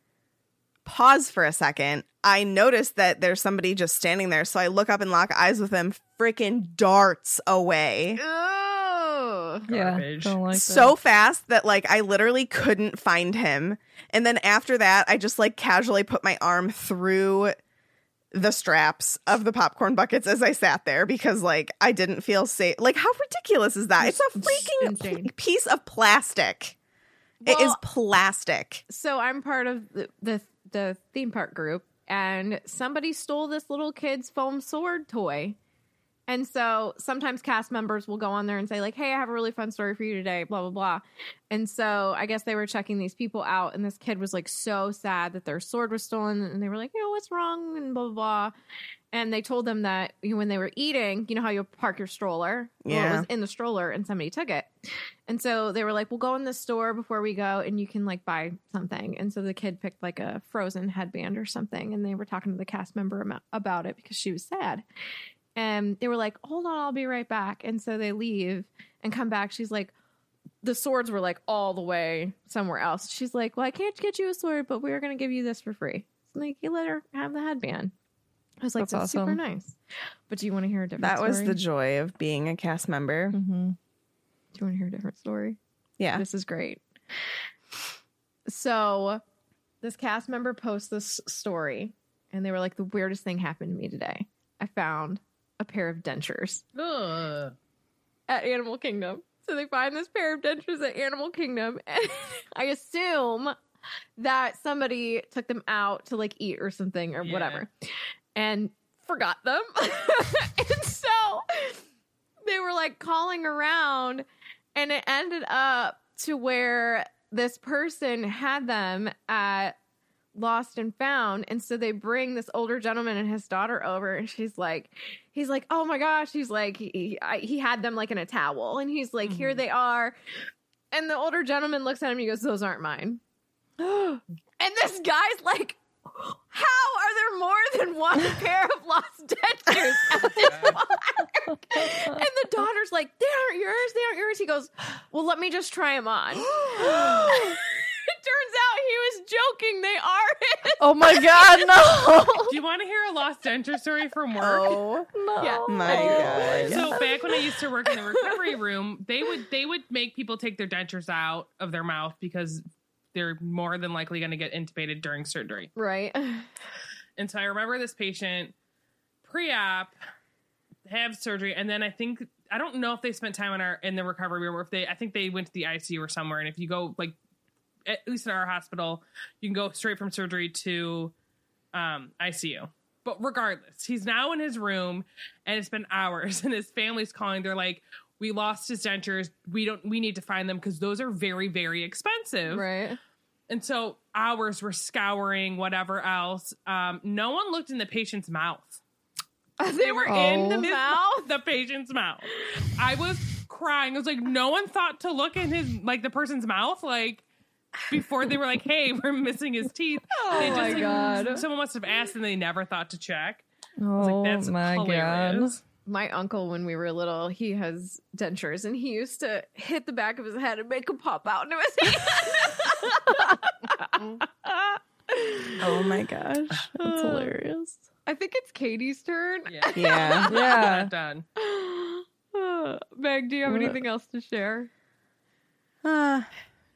pause for a second. I notice that there's somebody just standing there. So I look up and lock eyes with him, freaking darts away. Yeah, Garbage. like so fast that like I literally couldn't find him. And then after that, I just like casually put my arm through the straps of the popcorn buckets as I sat there because like I didn't feel safe. Like how ridiculous is that? It's a freaking piece of plastic. it is plastic. so I'm part of the, the the theme park group, and somebody stole this little kid's foam sword toy. And so sometimes cast members will go on there and say, like, hey, I have a really fun story for you today, blah, blah, blah. And so I guess they were checking these people out, and this kid was like so sad that their sword was stolen. And they were like, you know, what's wrong? And blah, blah, blah. And they told them that when they were eating, you know how you park your stroller? Well, it Yeah. was in the stroller, and somebody took it. And so they were like, we'll go in the store before we go, and you can like buy something. And so the kid picked like a frozen headband or something, and they were talking to the cast member about it because she was sad. And they were like, hold on, I'll be right back. And so they leave and come back. She's like, the swords were like all the way somewhere else. She's like, well, I can't get you a sword, but we're going to give you this for free. So like, you let her have the headband. I was like, That's that's, super nice. But do you want to hear a different That was the joy of being a cast member. hmm Do you want to hear a different story? Yeah. This is great. So, this cast member posts this story, and they were like, "The weirdest thing happened to me today. I found a pair of dentures Ugh. at Animal Kingdom." So they find this pair of dentures at Animal Kingdom, and I assume that somebody took them out to like eat or something or Yeah. whatever, and forgot them. and so they were like calling around, and it ended up to where this person had them at lost and found. And so they bring this older gentleman and his daughter over and she's like he's like oh my gosh. He's like he, I, he had them like in a towel. And he's like here mm-hmm. they are. And the older gentleman looks at him and he goes those aren't mine. And this guy's like how are there more than one pair of lost at this park? and the daughter's like they aren't yours. They aren't yours. He goes well let me just try them on turns out he was joking they are his Oh my god, no! Do you want to hear a lost denture story from work? Oh no. Yeah. my god. So back when I used to work in the recovery room, they would they would make people take their dentures out of their mouth because they're more than likely going to get intubated during surgery. right And so I remember this patient pre-op have surgery, and then I think I don't know if they spent time in our in the recovery room or if they I think they went to the ICU or somewhere. And if you go like at least in our hospital, you can go straight from surgery to um, ICU. But regardless, he's now in his room, and it's been hours, and his family's calling. They're like, "We lost his dentures. We don't. We need to find them because those are very, very expensive." right And so hours were scouring whatever else. Um, no one looked in the patient's mouth. They were in the Oh. mouth, the patient's mouth. I was crying. I was like, no one thought to look in his like the person's mouth, like before they were like, hey, we're missing his teeth. they Oh my like, God. Someone must have asked and they never thought to check. I Oh was like, that's my hilarious. my uncle when we were little he has dentures and he used to hit the back of his head and make them pop out into his hand Oh my gosh. That's hilarious. i think it's katie's turn Yeah. Yeah. Yeah. Done. meg do you have anything else to share Uh,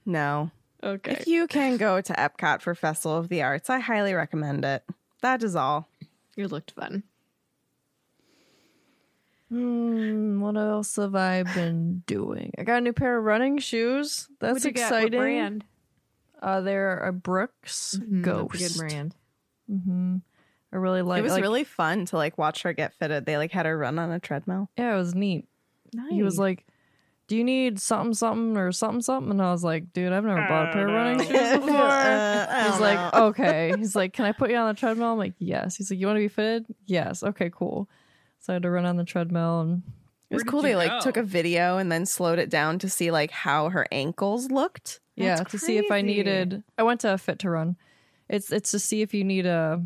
no. Okay If you can go to Epcot for Festival of the Arts, I highly recommend it. That is all. you looked fun Hmm, what else have I been doing? I got a new pair of running shoes. That's What'd you? What exciting. brand Uh, they're a Brooks Mhm, Ghost. that's a good brand hmm I really like. it was like- really fun to like watch her get fitted. They like had her run on a treadmill. yeah, it was neat. nice. He was like, "Do you need something, something, or something, something?" And I was like, "Dude, I've never bought a pair of running shoes before." Uh, I He's like, know. okay. He's like, can I put you on the treadmill? I'm like, yes. He's like, you want to be fitted? Yes. Okay, cool. So I had to run on the treadmill and it was cool. They you like go? took a video and then slowed it down to see like how her ankles looked. yeah, That's to see if I needed. I went to Fit to Run. It's it's to see if you need a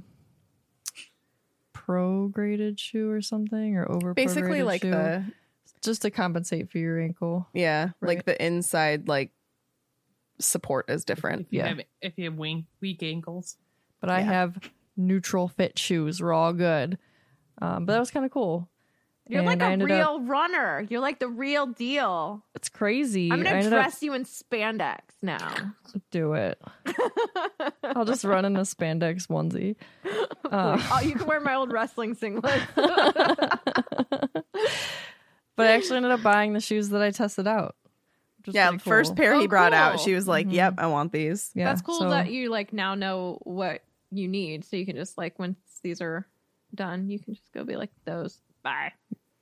pro graded shoe or something or over Basically, like shoe, the just to compensate for your ankle. yeah, Right. like the inside like support is different. If you Yeah. have if you have weak, weak ankles. But I Yeah. have neutral fit shoes. We're all good. Um, but that was kind of cool. You're And like a ended up- real runner. You're like the real deal. It's crazy. I'm gonna ended dress you in spandex now. do it. I'll just run in a spandex onesie. Uh, oh, you can wear my old wrestling singlet. But I actually ended up buying the shoes that I tested out. which Yeah, pretty first cool. pair he Oh, brought out, she was like, Mhm. "Yep, I want these." Yeah, That's cool so- that you like now know what you need, so you can just like once these are done, you can just go be like those. Bye.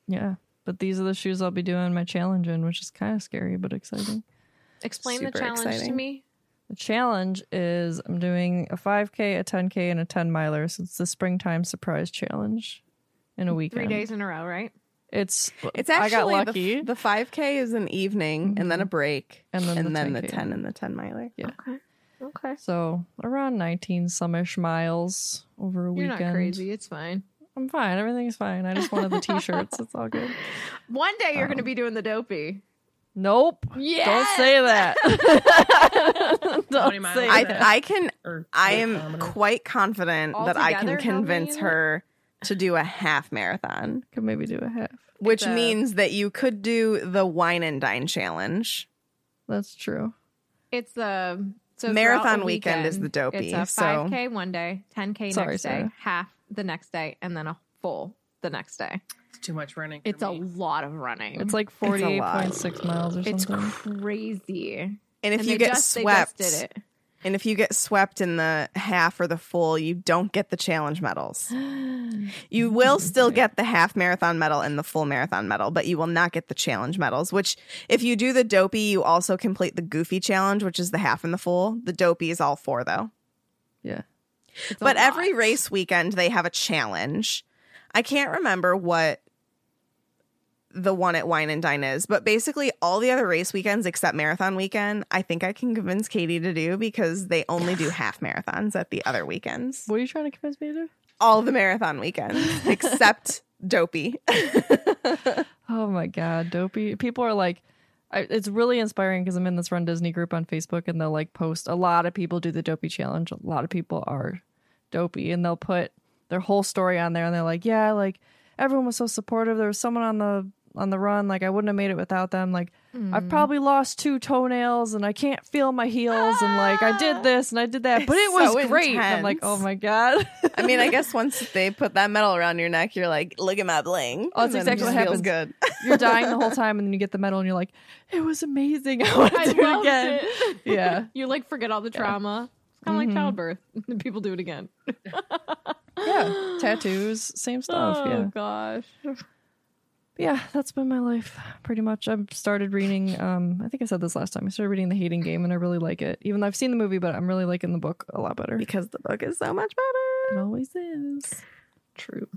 Yeah, but these are the shoes I'll be doing my challenge in, which is kind of scary but exciting. Explain the Super challenge to me. The challenge is I'm doing a 5K, a 10K, and a 10 miler. So it's the springtime surprise challenge in a weekend. Three days in a row, right? It's It's I got actually lucky. The, the 5K is an evening and then a break, And then and the then the 10K. 10 and the 10 miler. Yeah. Okay. Okay. so around 19 somish miles over a You're weekend. not crazy. It's fine. I'm fine. Everything's fine. I just wanted the t-shirts. it's all good. One day you're Um, going to be doing the dopey. Nope. Yeah. Don't say that. Don't say I that. I can Or I am kilometer. quite confident that I can Altogether, how many convince her. it? Her to do a half marathon, Could maybe do a half. which a- means that you could do the wine and dine challenge. That's true. It's um, a so Marathon throughout the weekend is the weekend, dopey, It's a so- 5K one day, 10K Sorry, next day, Sarah. half the next day, and then a full the next day. It's too much running. for It's a me. lot of running. It's like lot. 48.6 miles or something. it's crazy. And if And you they get just, swept, they just did it. And if you get swept in the half or the full, you don't get the challenge medals. You will still get the half marathon medal and the full marathon medal, but you will not get the challenge medals. Which, if you do the dopey, you also complete the goofy challenge, which is the half and the full. The dopey is all four though. yeah. It's but every race weekend they have a challenge. I can't remember what the one at Wine and Dine is, but basically all the other race weekends except marathon weekend, I think I can convince Katie to do because they only do half marathons at the other weekends. What are you trying to convince me to do? All the marathon weekends except Dopey. Oh my god, dopey! People are like, I, it's really inspiring because I'm in this Run Disney group on Facebook, and they'll like post. A lot of people do the dopey challenge. A lot of people are dopey, and they'll put their whole story on there, and they're like, yeah, like everyone was so supportive. There was someone on the on the run, like I wouldn't have made it without them. Like I've probably lost two toenails, and I can't feel my heels, and like I did this and I did that, but it was so great. I'm like, oh my god. I mean, I guess once they put that medal around your neck, you're like, look at my bling. Oh, that's exactly what feels happens. good. you're dying the whole time, and then you get the medal, and you're like, it was amazing. I want to I do it again. it. Yeah. you like forget all the trauma. It's kind of Mhm. like childbirth. People do it again. Yeah, tattoos, same stuff. oh yeah, gosh. Yeah, that's been my life pretty much. I've started reading. Um, I think I said this last time. I started reading The Hating Game, and I really like it. Even though I've seen the movie, but I'm really liking the book a lot better. Because the book is so much better. It always is. True.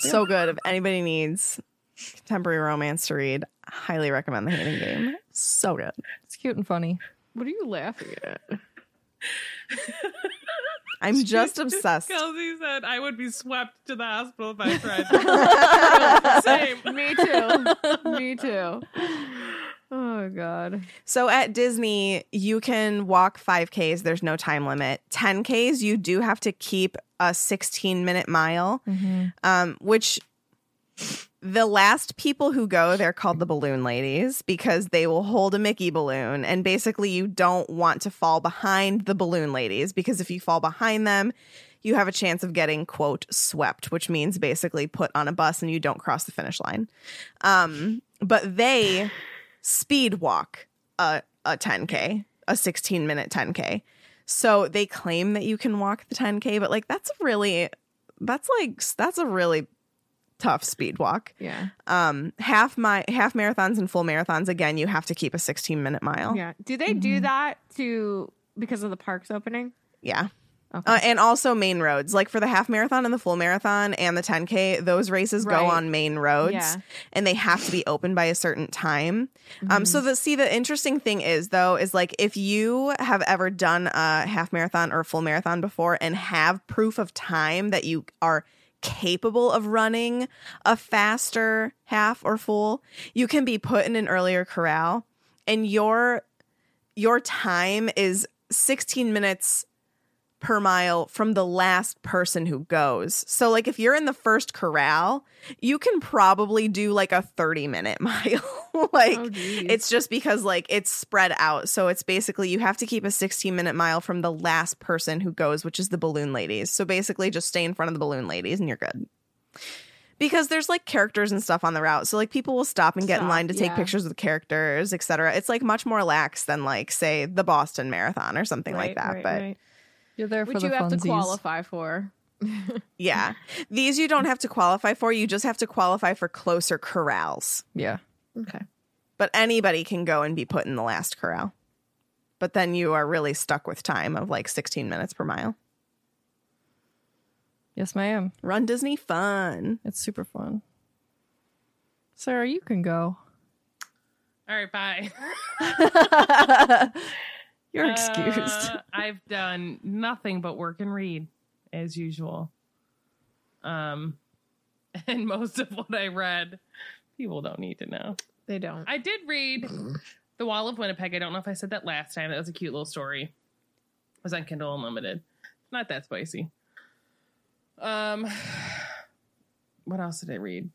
So good. If anybody needs contemporary romance to read, highly recommend The Hating Game. So good. It's cute and funny. What are you laughing at? I'm just obsessed. Kelsey said I would be swept to the hospital if I tried. Same. Me too. Me too. Oh god. So at Disney, you can walk 5Ks. There's no time limit. 10Ks, you do have to keep a 16 minute mile, um, which the last people who go, they're called the balloon ladies because they will hold a Mickey balloon. And basically, you don't want to fall behind the balloon ladies because if you fall behind them, you have a chance of getting, quote, swept, which means basically put on a bus and you don't cross the finish line. Um, but they speed walk a, a 10K, a 16 minute 10K. So they claim that you can walk the 10K, but like that's really, that's like, that's a really tough speed walk. Yeah. Um, half my half marathons and full marathons, again, you have to keep a 16 minute mile. Yeah. Do they do that to because of the parks opening? Yeah. Okay. Uh, and also main roads. Like for the half marathon and the full marathon and the 10K, those races go on main roads Yeah. and they have to be open by a certain time. Um, so Mm-hmm. the see the interesting thing is though is like if you have ever done a half marathon or a full marathon before and have proof of time that you are capable of running a faster half or full, you can be put in an earlier corral and your your time is 16 minutes per mile from the last person who goes. So like if you're in the first corral, you can probably do like a 30 minute mile. like Oh, it's just because like it's spread out. So it's basically you have to keep a 16 minute mile from the last person who goes, which is the balloon ladies. So basically just stay in front of the balloon ladies and you're good. Because there's like characters and stuff on the route. So like people will stop and get in line to take yeah. pictures with characters, etc. It's like much more lax than like say the Boston Marathon or something like that. right, but right. You're there for which the you have to qualify for. yeah. These you don't have to qualify for. You just have to qualify for closer corrals. Yeah. Okay. But anybody can go and be put in the last corral. But then you are really stuck with time of like 16 minutes per mile. Yes, ma'am. Run Disney fun. It's super fun. Sarah, you can go. All right, bye. You're excused. Uh, I've done nothing but work and read as usual. Um, and most of what I read, people don't need to know. They don't. I did read The Wall of Winnipeg. I don't know if I said that last time. That was a cute little story. It was on Kindle Unlimited. Not that spicy. Um, what else did I read?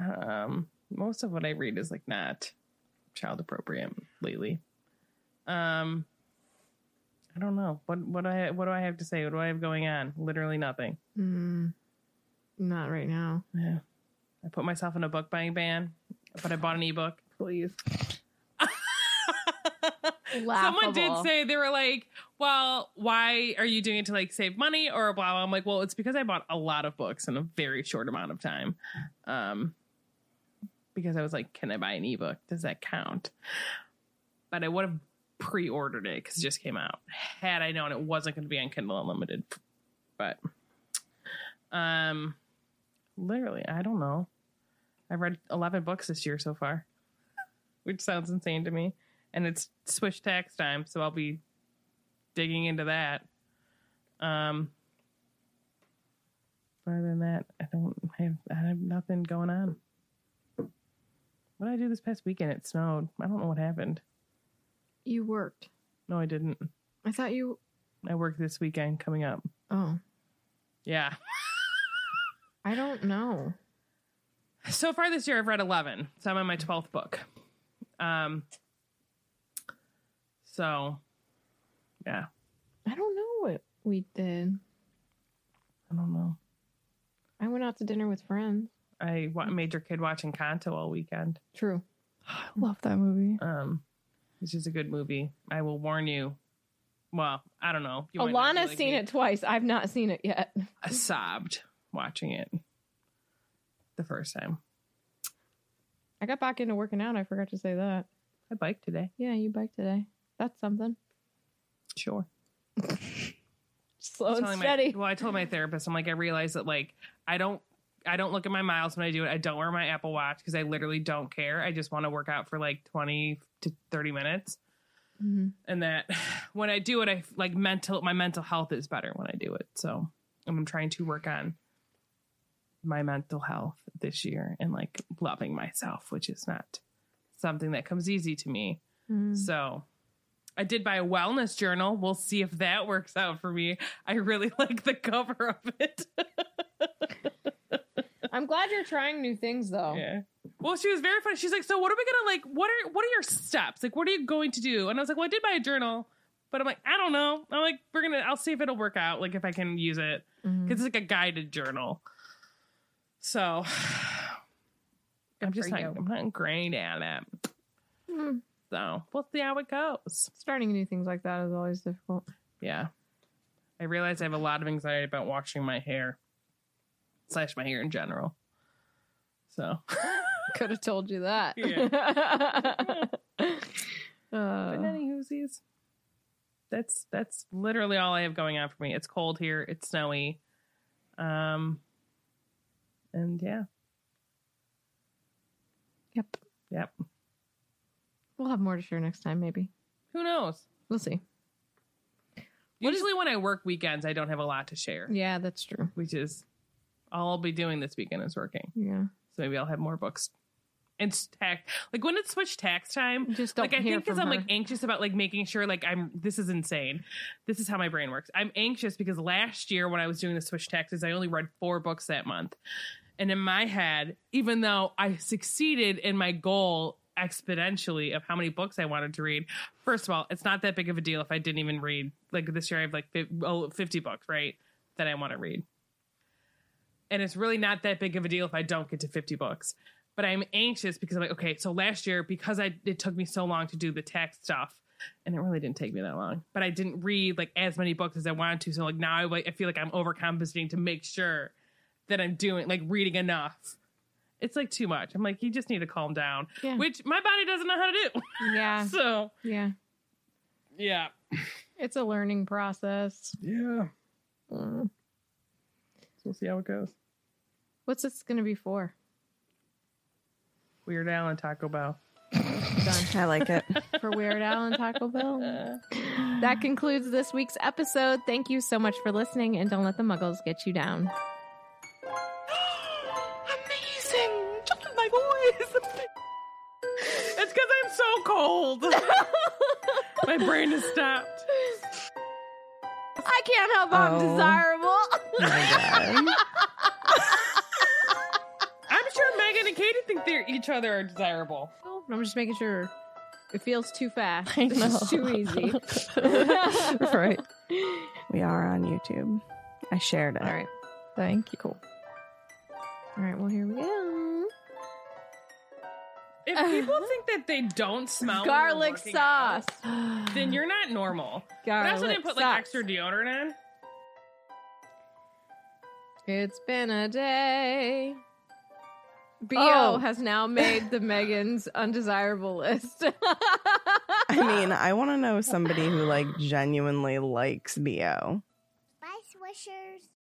Um, most of what I read is like not child appropriate lately. Um, I don't know what what I what do I have to say? What do I have going on? Literally nothing. Mm, not right now. Yeah, I put myself in a book buying ban, but I bought an ebook. Please. Someone did say they were like, "Well, why are you doing it to like save money or blah?" blah. I'm like, "Well, it's because I bought a lot of books in a very short amount of time." Um, because I was like, "Can I buy an ebook? Does that count?" But I would have pre-ordered it because it just came out. Had I known it wasn't going to be on Kindle Unlimited, but um, literally, I don't know. I've read 11 books this year so far, which sounds insane to me and it's switch tax time, so I'll be digging into that. Um, other than that, I don't have I have nothing going on. What did I do this past weekend? It snowed. I don't know what happened. You worked. No, I didn't. I thought you. I work this weekend coming up. Oh, Yeah. I don't know. So far this year, I've read eleven. So I'm on my twelfth book. Um. So, yeah, I don't know what we did. I don't know. I went out to dinner with friends. I made your kid watch Encanto all weekend. True. I love that movie. Um, which is a good movie. I will warn you. Well, I don't know. You Alana's like seen me. it twice. I've not seen it yet. I sobbed watching it the first time. I got back into working out. I forgot to say that. I biked today. Yeah, you biked today. That's something. Sure. Slow and Telling my- steady. well, I told my therapist, I'm like, I realize that like I don't I don't look at my miles when I do it. I don't wear my Apple Watch because I literally don't care. I just want to work out for like 20 to 30 minutes. Mhm. And that when I do it, I like mental my mental health is better when I do it. So I'm trying to work on my mental health this year and like loving myself, which is not something that comes easy to me. Mm. So I did buy a wellness journal. We'll see if that works out for me. I really like the cover of it. I'm glad you're trying new things though. yeah. Well, she was very funny. She's like, "So what are we gonna like? What are what are your steps? Like, what are you going to do?" And I was like, "Well, I did buy a journal, but I'm like, I don't know. I'm like, we're gonna. I'll see if it'll work out. Like, if I can use it because it's like a guided journal. So I'm just not. you. I'm not great at it. Mm. So we'll see how it goes. Starting new things like that is always difficult. Yeah. I realize I have a lot of anxiety about washing my hair, slash my hair in general. So, Could have told you that. but uh, any whoosies, that's that's literally all I have going on for me. It's cold here. It's snowy. Um, and yeah, yep. yep. We'll have more to share next time, maybe. Who knows? We'll see. Usually, when I work weekends, I don't have a lot to share, Yeah, that's true. which is I'll be doing this weekend is working. Yeah. So maybe I'll have more books and tax like when it's switch tax time. Just don't like I think because I'm her. like anxious about like making sure like I'm this is insane. This is how my brain works. I'm anxious because last year when I was doing the switch taxes, I only read four books that month. And in my head, even though I succeeded in my goal exponentially of how many books I wanted to read, first of all, it's not that big of a deal if I didn't even read. Like this year, I have like fif- oh, 50 books, right? That I want to read. And it's really not that big of a deal if I don't get to 50 books. But I'm anxious because I'm like, okay, so last year, because I it took me so long to do the tax stuff, and it really didn't take me that long, but I didn't read like as many books as I wanted to. So like now I, like, I feel like I'm overcompensating to make sure that I'm doing like reading enough. It's like too much. I'm like, you just need to calm down, Yeah. which my body doesn't know how to do. Yeah. so Yeah. yeah, It's a learning process. yeah. Mm. So we'll see how it goes. What's this going to be for? Weird Al and Taco Bell. Done. I like it. for Weird Al and Taco Bell. That concludes this week's episode. Thank you so much for listening, and don't let the muggles get you down. Amazing! Just my voice. it's because I'm so cold. my brain has stopped. I can't help I'm Oh. desirable. Oh sure Megan and Katie think they're each other are desirable. I'm just making sure it feels too fast. I know. is too easy. right. We are on YouTube. I shared it. All right. Thank you. Cool. All right. Well, here we go. If people think that they don't smell when they're Garlic working sauce. out, then you're not normal. But I Garlic also didn't put like sauce. extra deodorant in. It's been a day. Bo Oh. has now made the Megan's undesirable list. I mean, I want to know somebody who like genuinely likes Bo. Bye, Swishers.